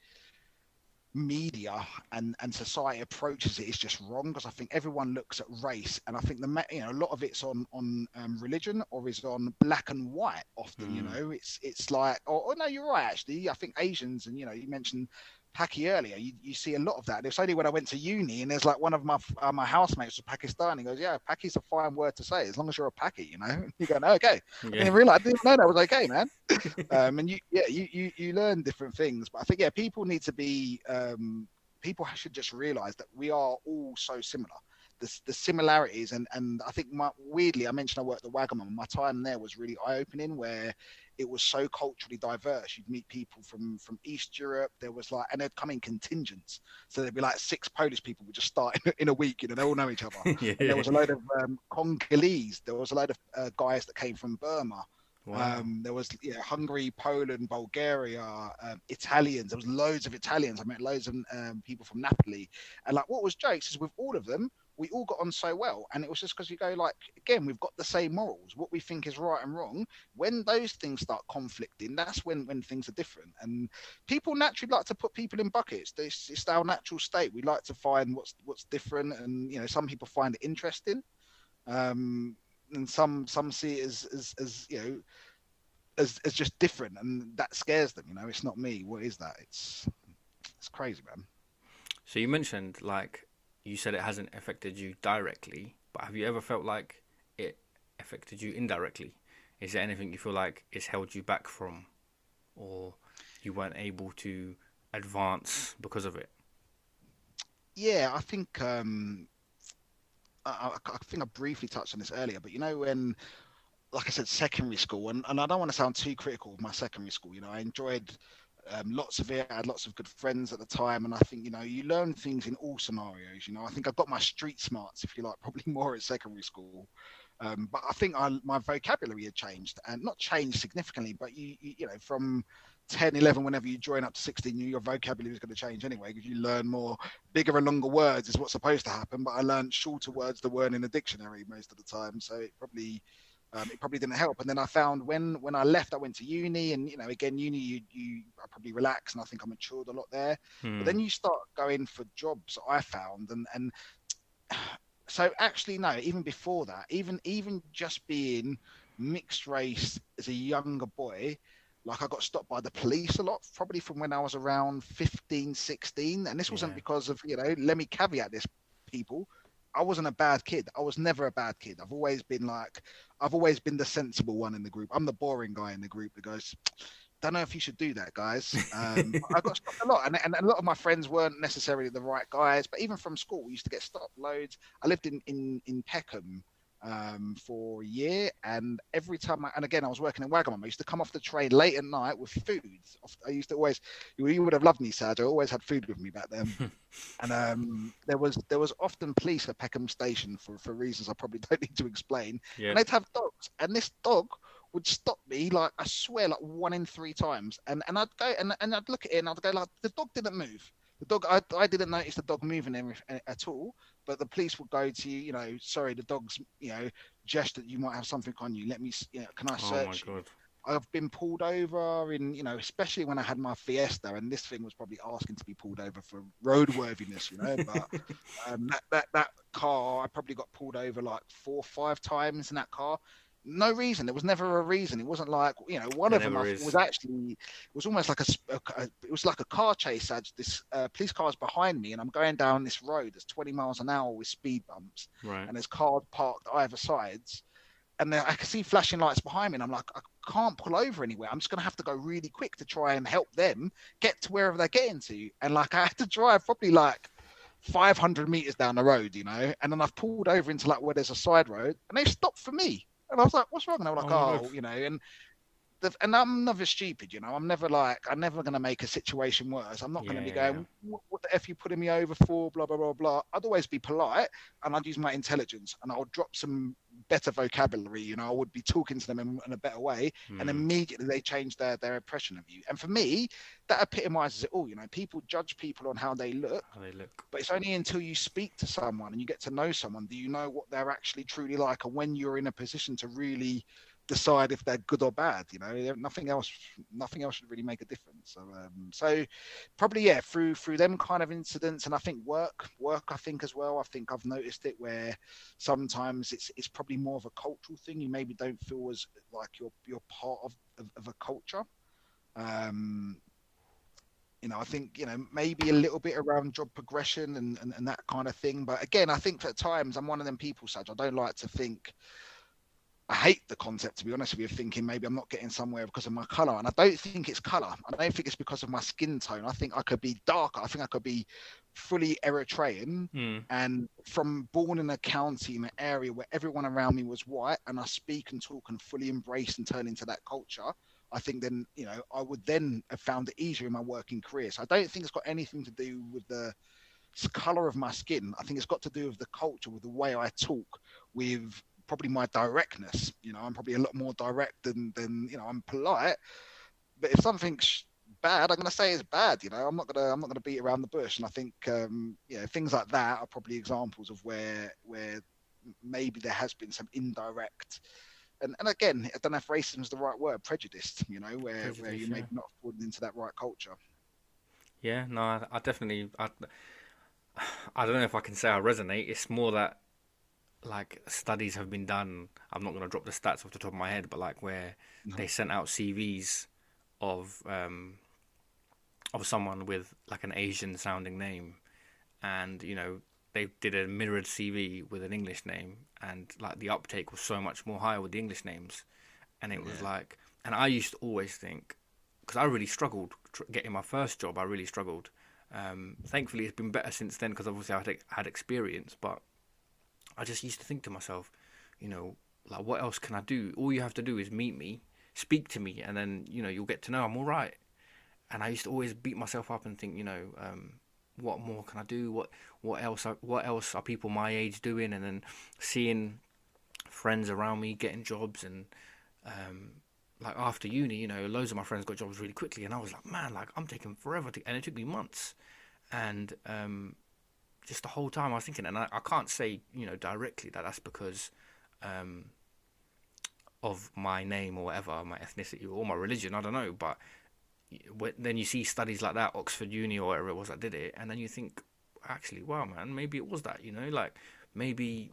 media and and society approaches it is just wrong because I think everyone looks at race and I think the you know a lot of it's on on um, religion or is on black and white often mm. you know it's it's like oh, oh no you're right actually I think Asians and you know you mentioned Paki earlier, you, you see a lot of that. It's only when I went to uni and there's like one of my uh, my housemates was Pakistani. He goes, "Yeah, Paki's a fine word to say as long as you're a Paki, you know." You go, no, "Okay." Yeah. And you realize I didn't know that was okay, man. um, and you yeah you, you you learn different things, but I think yeah people need to be um, people should just realize that we are all so similar the, the similarities and and I think my, weirdly I mentioned I worked at Wagamama. My time there was really eye opening, where it was so culturally diverse. You'd meet people from from East Europe. There was like, and they'd come in contingents. So there'd be like six Polish people would just start in, in a week. You know, they all know each other. yeah. There was a load of um, Congolese. There was a load of uh, guys that came from Burma. Wow. Um, there was yeah, Hungary, Poland, Bulgaria, um, Italians. There was loads of Italians. I met loads of um, people from Napoli. And like, what was jokes is with all of them, we all got on so well. And it was just because you go like again we've got the same morals what we think is right and wrong. When those things start conflicting that's when when things are different. And people naturally like to put people in buckets. This it's our natural state. We like to find what's what's different and you know some people find it interesting. Um and some some see it as as, as you know as, as just different and that scares them you know. It's not me. What is that? It's it's crazy man. So you mentioned like you said it hasn't affected you directly, but have you ever felt like it affected you indirectly? Is there anything you feel like it's held you back from, or you weren't able to advance because of it? Yeah, I think um, I, I think I briefly touched on this earlier, but you know when like I said, secondary school, and, and I don't want to sound too critical of my secondary school. You know, I enjoyed um, lots of it. I had lots of good friends at the time, and I think you know you learn things in all scenarios. You know, I think I got my street smarts, if you like, probably more at secondary school. Um, but I think I, my vocabulary had changed, and not changed significantly, but you, you, you know from 10, 11, whenever you join up to 16, your vocabulary is going to change anyway because you learn more bigger and longer words is what's supposed to happen. But I learned shorter words that weren't in a dictionary most of the time, so it probably um, it probably didn't help. And then I found when when I left, I went to uni, and you know, again, uni, you you I probably relax, and I think I matured a lot there. Hmm. But then you start going for jobs. I found, and and so actually, no, even before that, even even just being mixed race as a younger boy like I got stopped by the police a lot, probably from when I was around 15, 16. And this wasn't yeah. because of, you know, let me caveat this, people. I wasn't a bad kid. I was never a bad kid. I've always been like, I've always been the sensible one in the group. I'm the boring guy in the group that goes, don't know if you should do that, guys. Um, I got stopped a lot, and, and a lot of my friends weren't necessarily the right guys. But even from school, we used to get stopped loads. I lived in in in Peckham, um, for a year. And every time, I, and again, I was working in Wagamama. I used to come off the train late at night with food. I used to always, you would have loved me, Serge. I always had food with me back then. and um, there was there was often police at Peckham Station for, for reasons I probably don't need to explain. Yeah. And they'd have dogs, and this dog would stop me like I swear like one in three times, and and I'd go and, and I'd look at it and I'd go like the dog didn't move. The dog I, I didn't notice the dog moving at all but the police will go to you, you know, sorry, the dog's, you know, gestured you might have something on you. Let me, you know, can I search? Oh my God. I've been pulled over in, you know, especially when I had my Fiesta, and this thing was probably asking to be pulled over for roadworthiness, you know. But um, that, that that car, I probably got pulled over like four or five times in that car, no reason. There was never a reason. It wasn't like you know one there of them was actually it was almost like a, a, it was like a car chase. I this uh, police cars behind me, and I'm going down this road that's 20 miles an hour with speed bumps, right. and there's cars parked either sides. and I can see flashing lights behind me, and I'm like, I can't pull over anywhere. I'm just gonna have to go really quick to try and help them get to wherever they're getting to. And like I had to drive probably like 500 meters down the road, you know, and then I've pulled over into like where there's a side road, and they stopped for me, and I was like, "What's wrong?" And they were like, "Oh, oh you know," and the, and I'm never stupid, you know. I'm never like I'm never gonna make a situation worse. I'm not gonna be going, what, what, the f you putting me over for? Blah blah blah blah. I'd always be polite and I'd use my intelligence and I'll drop some better vocabulary. You know, I would be talking to them in, in a better way, mm. and hmm. immediately they change their their impression of you. And for me, that epitomizes it all. You know, people judge people on how they look. How they look. But it's only until you speak to someone and you get to know someone do you know what they're actually truly like, and when you're in a position to really decide if they're good or bad. You know, nothing else, nothing else should really make a difference. So, um, so probably yeah, through through them kind of incidents, and I think work, work, I think as well. I think I've noticed it where sometimes it's it's probably more of a cultural thing. You maybe don't feel as like you're you're part of of, of a culture. Um, you know, I think, you know, maybe a little bit around job progression and, and, and that kind of thing. But again, I think at times I'm one of them people, Saj. I don't like to think I hate the concept to be honest with you, thinking maybe I'm not getting somewhere because of my color. And I don't think it's color. I don't think it's because of my skin tone. I think I could be darker. I think I could be fully Eritrean mm. and from born in a county in an area where everyone around me was white and I speak and talk and fully embrace and turn into that culture. I think then, you know, I would then have found it easier in my working career. So I don't think it's got anything to do with the color of my skin. I think it's got to do with the culture, with the way I talk, with probably my directness. You know, I'm probably a lot more direct than than you know. I'm polite, but if something's bad, I'm going to say it's bad. You know, I'm not going to I'm not going to beat around the bush. And I think um, yeah, things like that are probably examples of where where maybe there has been some indirect. And, and again, I don't know if racism is the right word, prejudiced, you know, where, Prejudice, where you yeah. maybe not fallen into that right culture. Yeah, no, I, I definitely, I, I don't know if I can say I resonate. It's more that like studies have been done. I'm not going to drop the stats off the top of my head, but like where no. they sent out CVs of um, of someone with like an Asian sounding name, and you know they did a mirrored CV with an English name, and like the uptake was so much more higher with the English names, and it was yeah. like, and I used to always think, because I really struggled tr- getting my first job, I really struggled. Um, thankfully, it's been better since then because obviously I had, had experience, but I just used to think to myself, you know, like what else can I do? All you have to do is meet me, speak to me, and then you know you'll get to know I'm all right. And I used to always beat myself up and think, you know, um, what more can I do? What what else? Are, what else are people my age doing? And then seeing friends around me getting jobs and um, like after uni, you know, loads of my friends got jobs really quickly, and I was like, man, like I'm taking forever, to, and it took me months. And um, just the whole time I was thinking, and I, I can't say you know directly that that's because um, of my name or whatever, my ethnicity or my religion. I don't know, but then you see studies like that, Oxford Uni or whatever it was that did it, and then you think, actually, wow, man, maybe it was that. You know, like maybe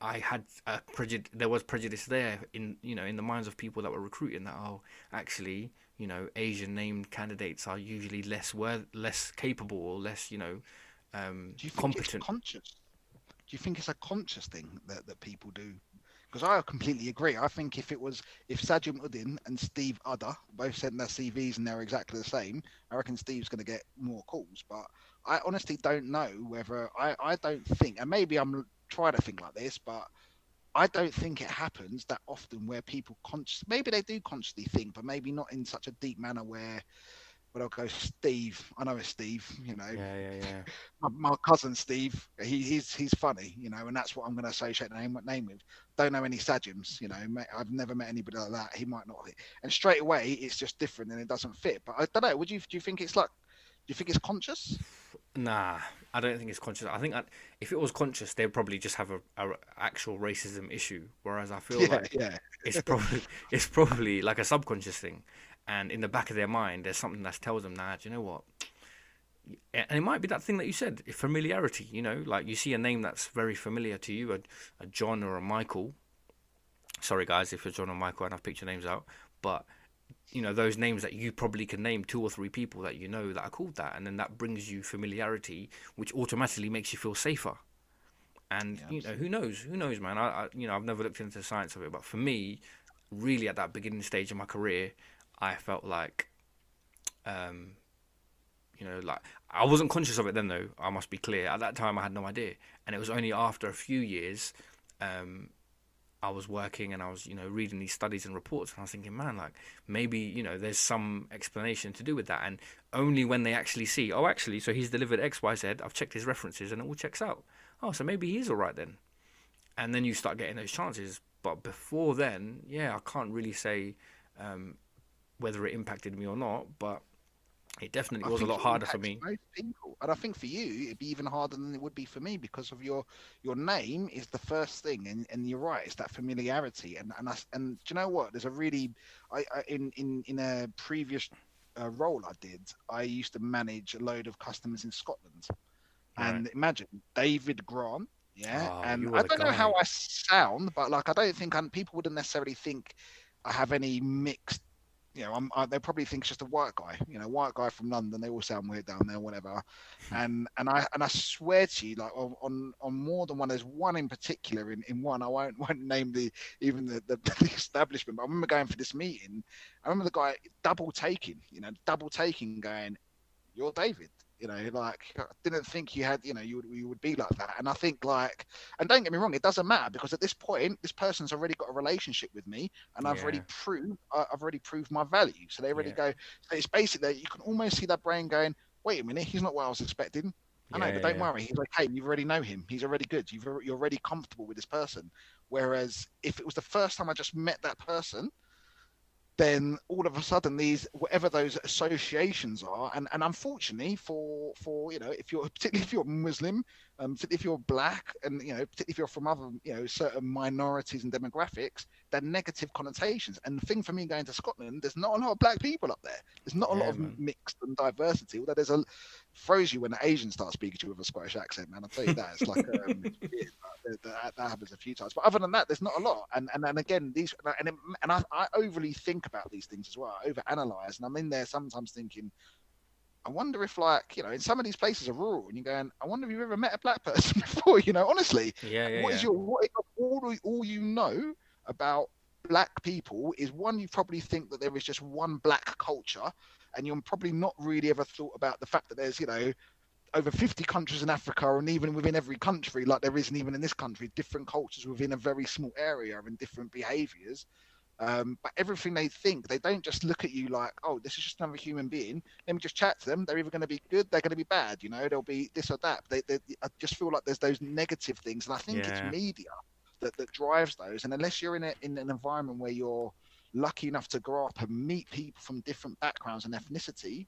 I had a prejudice. There was prejudice there in you know in the minds of people that were recruiting that oh actually you know Asian named candidates are usually less worth less capable or less you know um, do you think competent. It's conscious? Do you think it's a conscious thing that, that people do? Because I completely agree. I think if it was if Sajim Uddin and Steve Udder both sent their CVs and they're exactly the same, I reckon Steve's going to get more calls. But I honestly don't know whether I, I don't think, and maybe I'm trying to think like this, but I don't think it happens that often where people conscious maybe they do consciously think, but maybe not in such a deep manner where but I'll go Steve. I know it's Steve. You know, yeah, yeah, yeah. My, my cousin Steve. He, he's he's funny. You know, and that's what I'm going to associate the name name with. Don't know any Sajims. You know, I've never met anybody like that. He might not. And straight away, it's just different and it doesn't fit. But I don't know. Would you do you think it's like? Do you think it's conscious? Nah, I don't think it's conscious. I think if it was conscious, they'd probably just have a, a actual racism issue. Whereas I feel yeah, like yeah. it's probably it's probably like a subconscious thing and in the back of their mind, there's something that tells them, nah, do you know what? And it might be that thing that you said, familiarity. You know, like you see a name that's very familiar to you, a, a John or a Michael. Sorry, guys, if you're John or Michael and I've picked your names out, but you know those names that you probably can name two or three people that you know that are called that, and then that brings you familiarity, which automatically makes you feel safer. And Yeah, you know, who knows? Who knows, man? I, I, you know, I've never looked into the science of it, but for me, really, at that beginning stage of my career, I felt like, um, you know, like I wasn't conscious of it then, though. I must be clear. At that time, I had no idea, and it was only after a few years, um, I was working and I was, you know, reading these studies and reports, and I was thinking, man, like maybe, you know, there's some explanation to do with that, and only when they actually see, oh, actually, so he's delivered X, Y, Z. I've checked his references, and it all checks out. Oh, so maybe he's all right then, and then you start getting those chances. But before then, yeah, I can't really say um, whether it impacted me or not, but it definitely I was a lot harder for me. most people, and I think for you it'd be even harder than it would be for me because of your your name is the first thing, and, and you're right, it's that familiarity, and and I, and do you know what? There's a really, I, I in in in a previous uh, role I did, I used to manage a load of customers in Scotland, and imagine David Grant. Yeah, Oh, and I don't know how. I sound, but like I don't think i people wouldn't necessarily think I have any mixed you know, I'm, I, they probably think it's just a white guy, you know, white guy from London. They all sound weird down there, whatever. Hmm. And and I and I swear to you, like on on, on more than one. There's one in particular. In, in one, I won't won't name the even the, the, the establishment. But I remember going for this meeting. I remember the guy double taking, you know, double taking, going, "You're David." You know, like I didn't think you had, you know, you would you would be like that. And I think like, and don't get me wrong, it doesn't matter because at this point, this person's already got a relationship with me, and I've already proved I've already proved my value. So they already Yeah. go. So it's basically you can almost see that brain going, wait a minute, he's not what I was expecting. I know, Yeah, but don't yeah. worry, he's like, hey, You already know him. He's already good. You've you're already comfortable with this person. Whereas if it was the first time I just met that person, then all of a sudden these whatever those associations are and, and unfortunately for for you know if you're particularly if you're muslim um if you're black and you know particularly if you're from other you know certain minorities and demographics they're negative connotations. And the thing for me going to scotland there's not a lot of black people up there. There's not a Yeah, lot of man. mixed and diversity although there's a throws you when an asian starts speaking to you with a scottish accent man. I'll tell you that. It's like um, it's that, that happens a few times. But other than that there's not a lot. And and, and again these and, it, and I, I overly think about these things as well. I over analyze and i'm in there sometimes thinking I wonder if, like, you know, in some of these places are rural, and you're going, I wonder if you've ever met a black person before. You know, honestly, Yeah, yeah, what yeah. is your what is all all you know about black people is one you probably think that there is just one black culture, and you're probably not really ever thought about the fact that there's you know over 50 countries in Africa, and even within every country, like there isn't even in this country, different cultures within a very small area and different behaviors. Um, but everything they think, they don't just look at you like, oh, this is just another human being. Let me just chat to them. They're either going to be good, they're going to be bad. You know, they'll be this or that. They, they, I just feel like there's those negative things, and I think Yeah. it's media that, that drives those. And unless you're in a, in an environment where you're lucky enough to grow up and meet people from different backgrounds and ethnicity,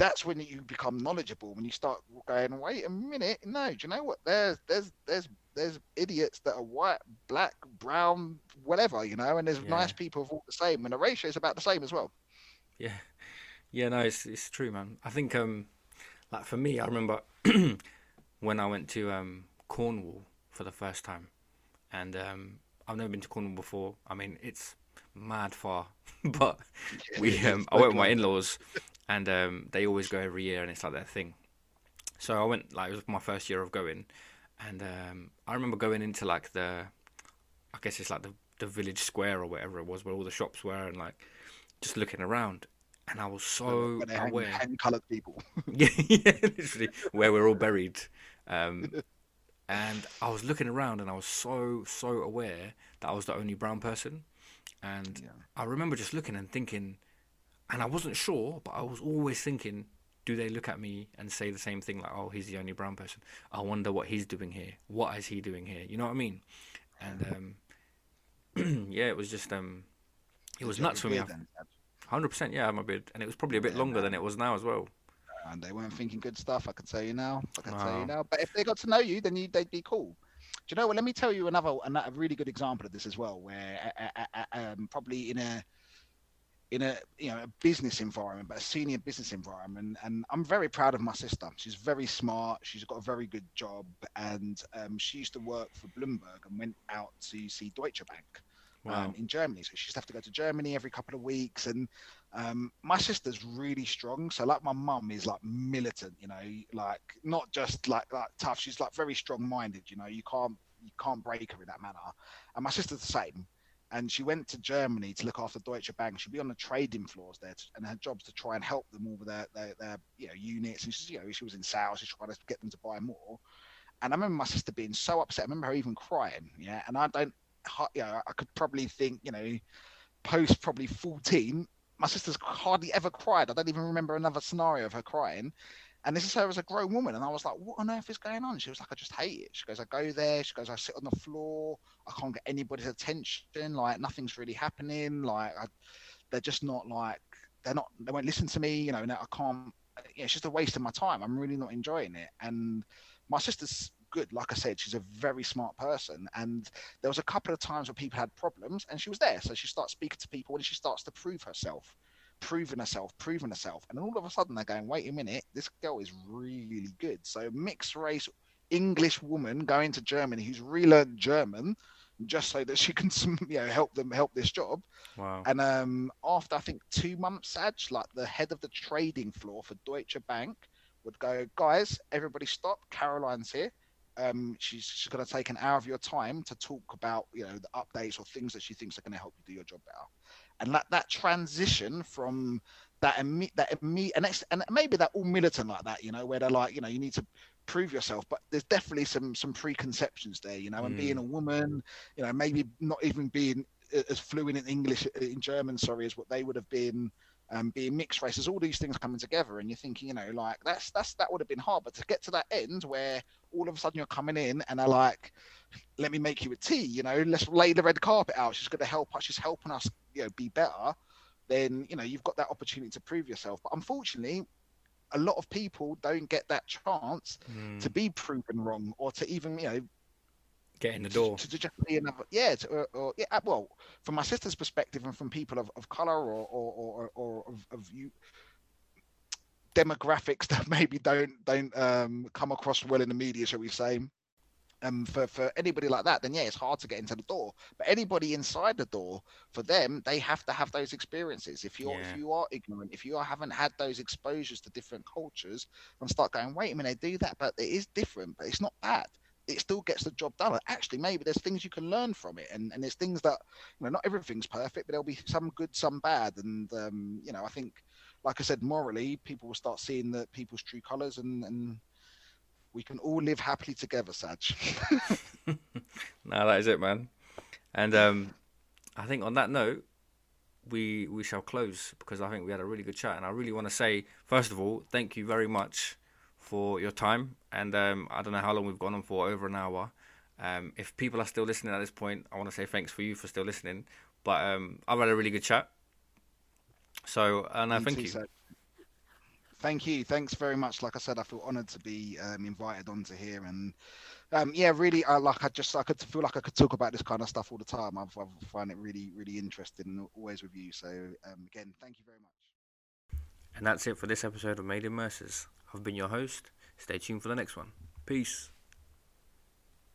that's when you become knowledgeable. When you start going, wait a minute, no, do you know what? There's there's there's there's idiots that are white, black, brown, whatever, you know, and there's Yeah. nice people of all the same, and the ratio is about the same as well. Yeah, yeah, no, it's it's true, man. I think um, like for me, I remember when I went to um Cornwall for the first time, and um, I've never been to Cornwall before. I mean, it's mad far, but we um, I went with my in-laws, and um, they always go every year, and it's like their thing. So I went like it was my first year of going, and um, I remember going into like the, I guess it's like the the village square or whatever it was, where all the shops were, and like just looking around, and I was so when they hang, aware. hang coloured people. Yeah, yeah, literally where we're all buried. Um, and I was looking around, and I was so so aware that I was the only brown person. And Yeah. I remember just looking and thinking, and I wasn't sure, but I was always thinking, do they look at me and say the same thing like, "Oh, he's the only brown person"? I wonder what he's doing here. What is he doing here? You know what I mean? And um, yeah, it was just um, it was Did nuts for me. beard then, Dad? Hundred percent, yeah, my beard, and it was probably a bit Yeah, longer than it was now as well. and they weren't thinking good stuff. I can tell you now. I can tell you now. But if they got to know you, then you, they'd be cool. Do you know what? Let me tell you another, another really good example of this as well, where uh, uh, uh, um, probably in a in a you know a business environment, but a senior business environment, and I'm very proud of my sister. She's very smart. She's got a very good job, and um, she used to work for Bloomberg and went out to see Deutsche Bank Wow. um, in Germany. So she used to have to go to Germany every couple of weeks. And Um, my sister's really strong. So like my mum is like militant, you know, like not just like like tough. She's like very strong minded. You know, you can't you can't break her in that manner. And my sister's the same. And she went to Germany to look after Deutsche Bank. She'd be on the trading floors there, to, and her job's to try and help them all with their, their, their you know units. And she's you know she was in sales, she's trying to get them to buy more. And I remember my sister being so upset. I remember her even crying. Yeah, and I don't, you know, I could probably think, you know, post probably 14, my sister's hardly ever cried. I don't even remember another scenario of her crying. And this is her as a grown woman. And I was like, what on earth is going on? She was like, I just hate it. She goes, I go there. She goes, I sit on the floor. I can't get anybody's attention. Like, nothing's really happening. Like, I, they're just not like, they're not, they won't listen to me. You know, and I can't, yeah, it's just a waste of my time. I'm really not enjoying it. And my sister's good. Like I said, she's a very smart person. And there was a couple of times where people had problems and she was there. So she starts speaking to people and she starts to prove herself, proving herself, proving herself. And all of a sudden they're going, wait a minute, this girl is really good. So mixed race English woman going to Germany who's relearned German just so that she can you know help them help this job. Wow. And um, after I think two months, Saj, like the head of the trading floor for Deutsche Bank would go, guys, everybody stop. Caroline's here um, she's, she's going to take an hour of your time to talk about you know the updates or things that she thinks are going to help you do your job better and that that transition from that imme- that imme- and, and maybe that all militant like that you know where they're like you know you need to prove yourself but there's definitely some some preconceptions there you know and mm. being a woman you know maybe not even being as fluent in english in german sorry as what they would have been um, being mixed races, all these things coming together, and you're thinking, you know, like that's that's that would have been hard, but to get to that end where all of a sudden you're coming in and they're like, "Let me make you a tea," you know, let's lay the red carpet out. She's going to help us. She's helping us, you know, be better. Then you know you've got that opportunity to prove yourself. But unfortunately, a lot of people don't get that chance mm. to be proven wrong or to even you know get in the door to, to just be another yeah to, or, or, yeah well from my sister's perspective and from people of, of color or or, or, or of, of you demographics that maybe don't don't um, come across well in the media shall we say um, for, for anybody like that, then yeah, it's hard to get into the door. But anybody inside the door, for them, they have to have those experiences. If you're yeah. if you are ignorant, if you are, haven't had those exposures to different cultures, and start going, wait a minute, they do that, but it is different, but it's not bad it still gets the job done. Actually, maybe there's things you can learn from it, and, and there's things that you know not everything's perfect, but there'll be some good, some bad, and um, you know I think, like I said, morally, people will start seeing the people's true colours, and and we can all live happily together, Saj. no, that is it, man. And um, I think on that note, we we shall close because I think we had a really good chat, and I really want to say, first of all, thank you very much for your time. And um, I don't know how long we've gone on for, over an hour. Um, if people are still listening at this point, I want to say thanks for you for still listening. But um, I've had a really good chat. So, and uh, thank you. So. Thank you. Thanks very much. Like I said, I feel honoured to be um, invited onto here, and um, yeah, really, I like. I just I could feel like I could talk about this kind of stuff all the time. I, I find it really, really interesting, and always with you. So um, again, thank you very much. And that's it for this episode of Made in Mercer's. I've been your host. Stay tuned for the next one. Peace.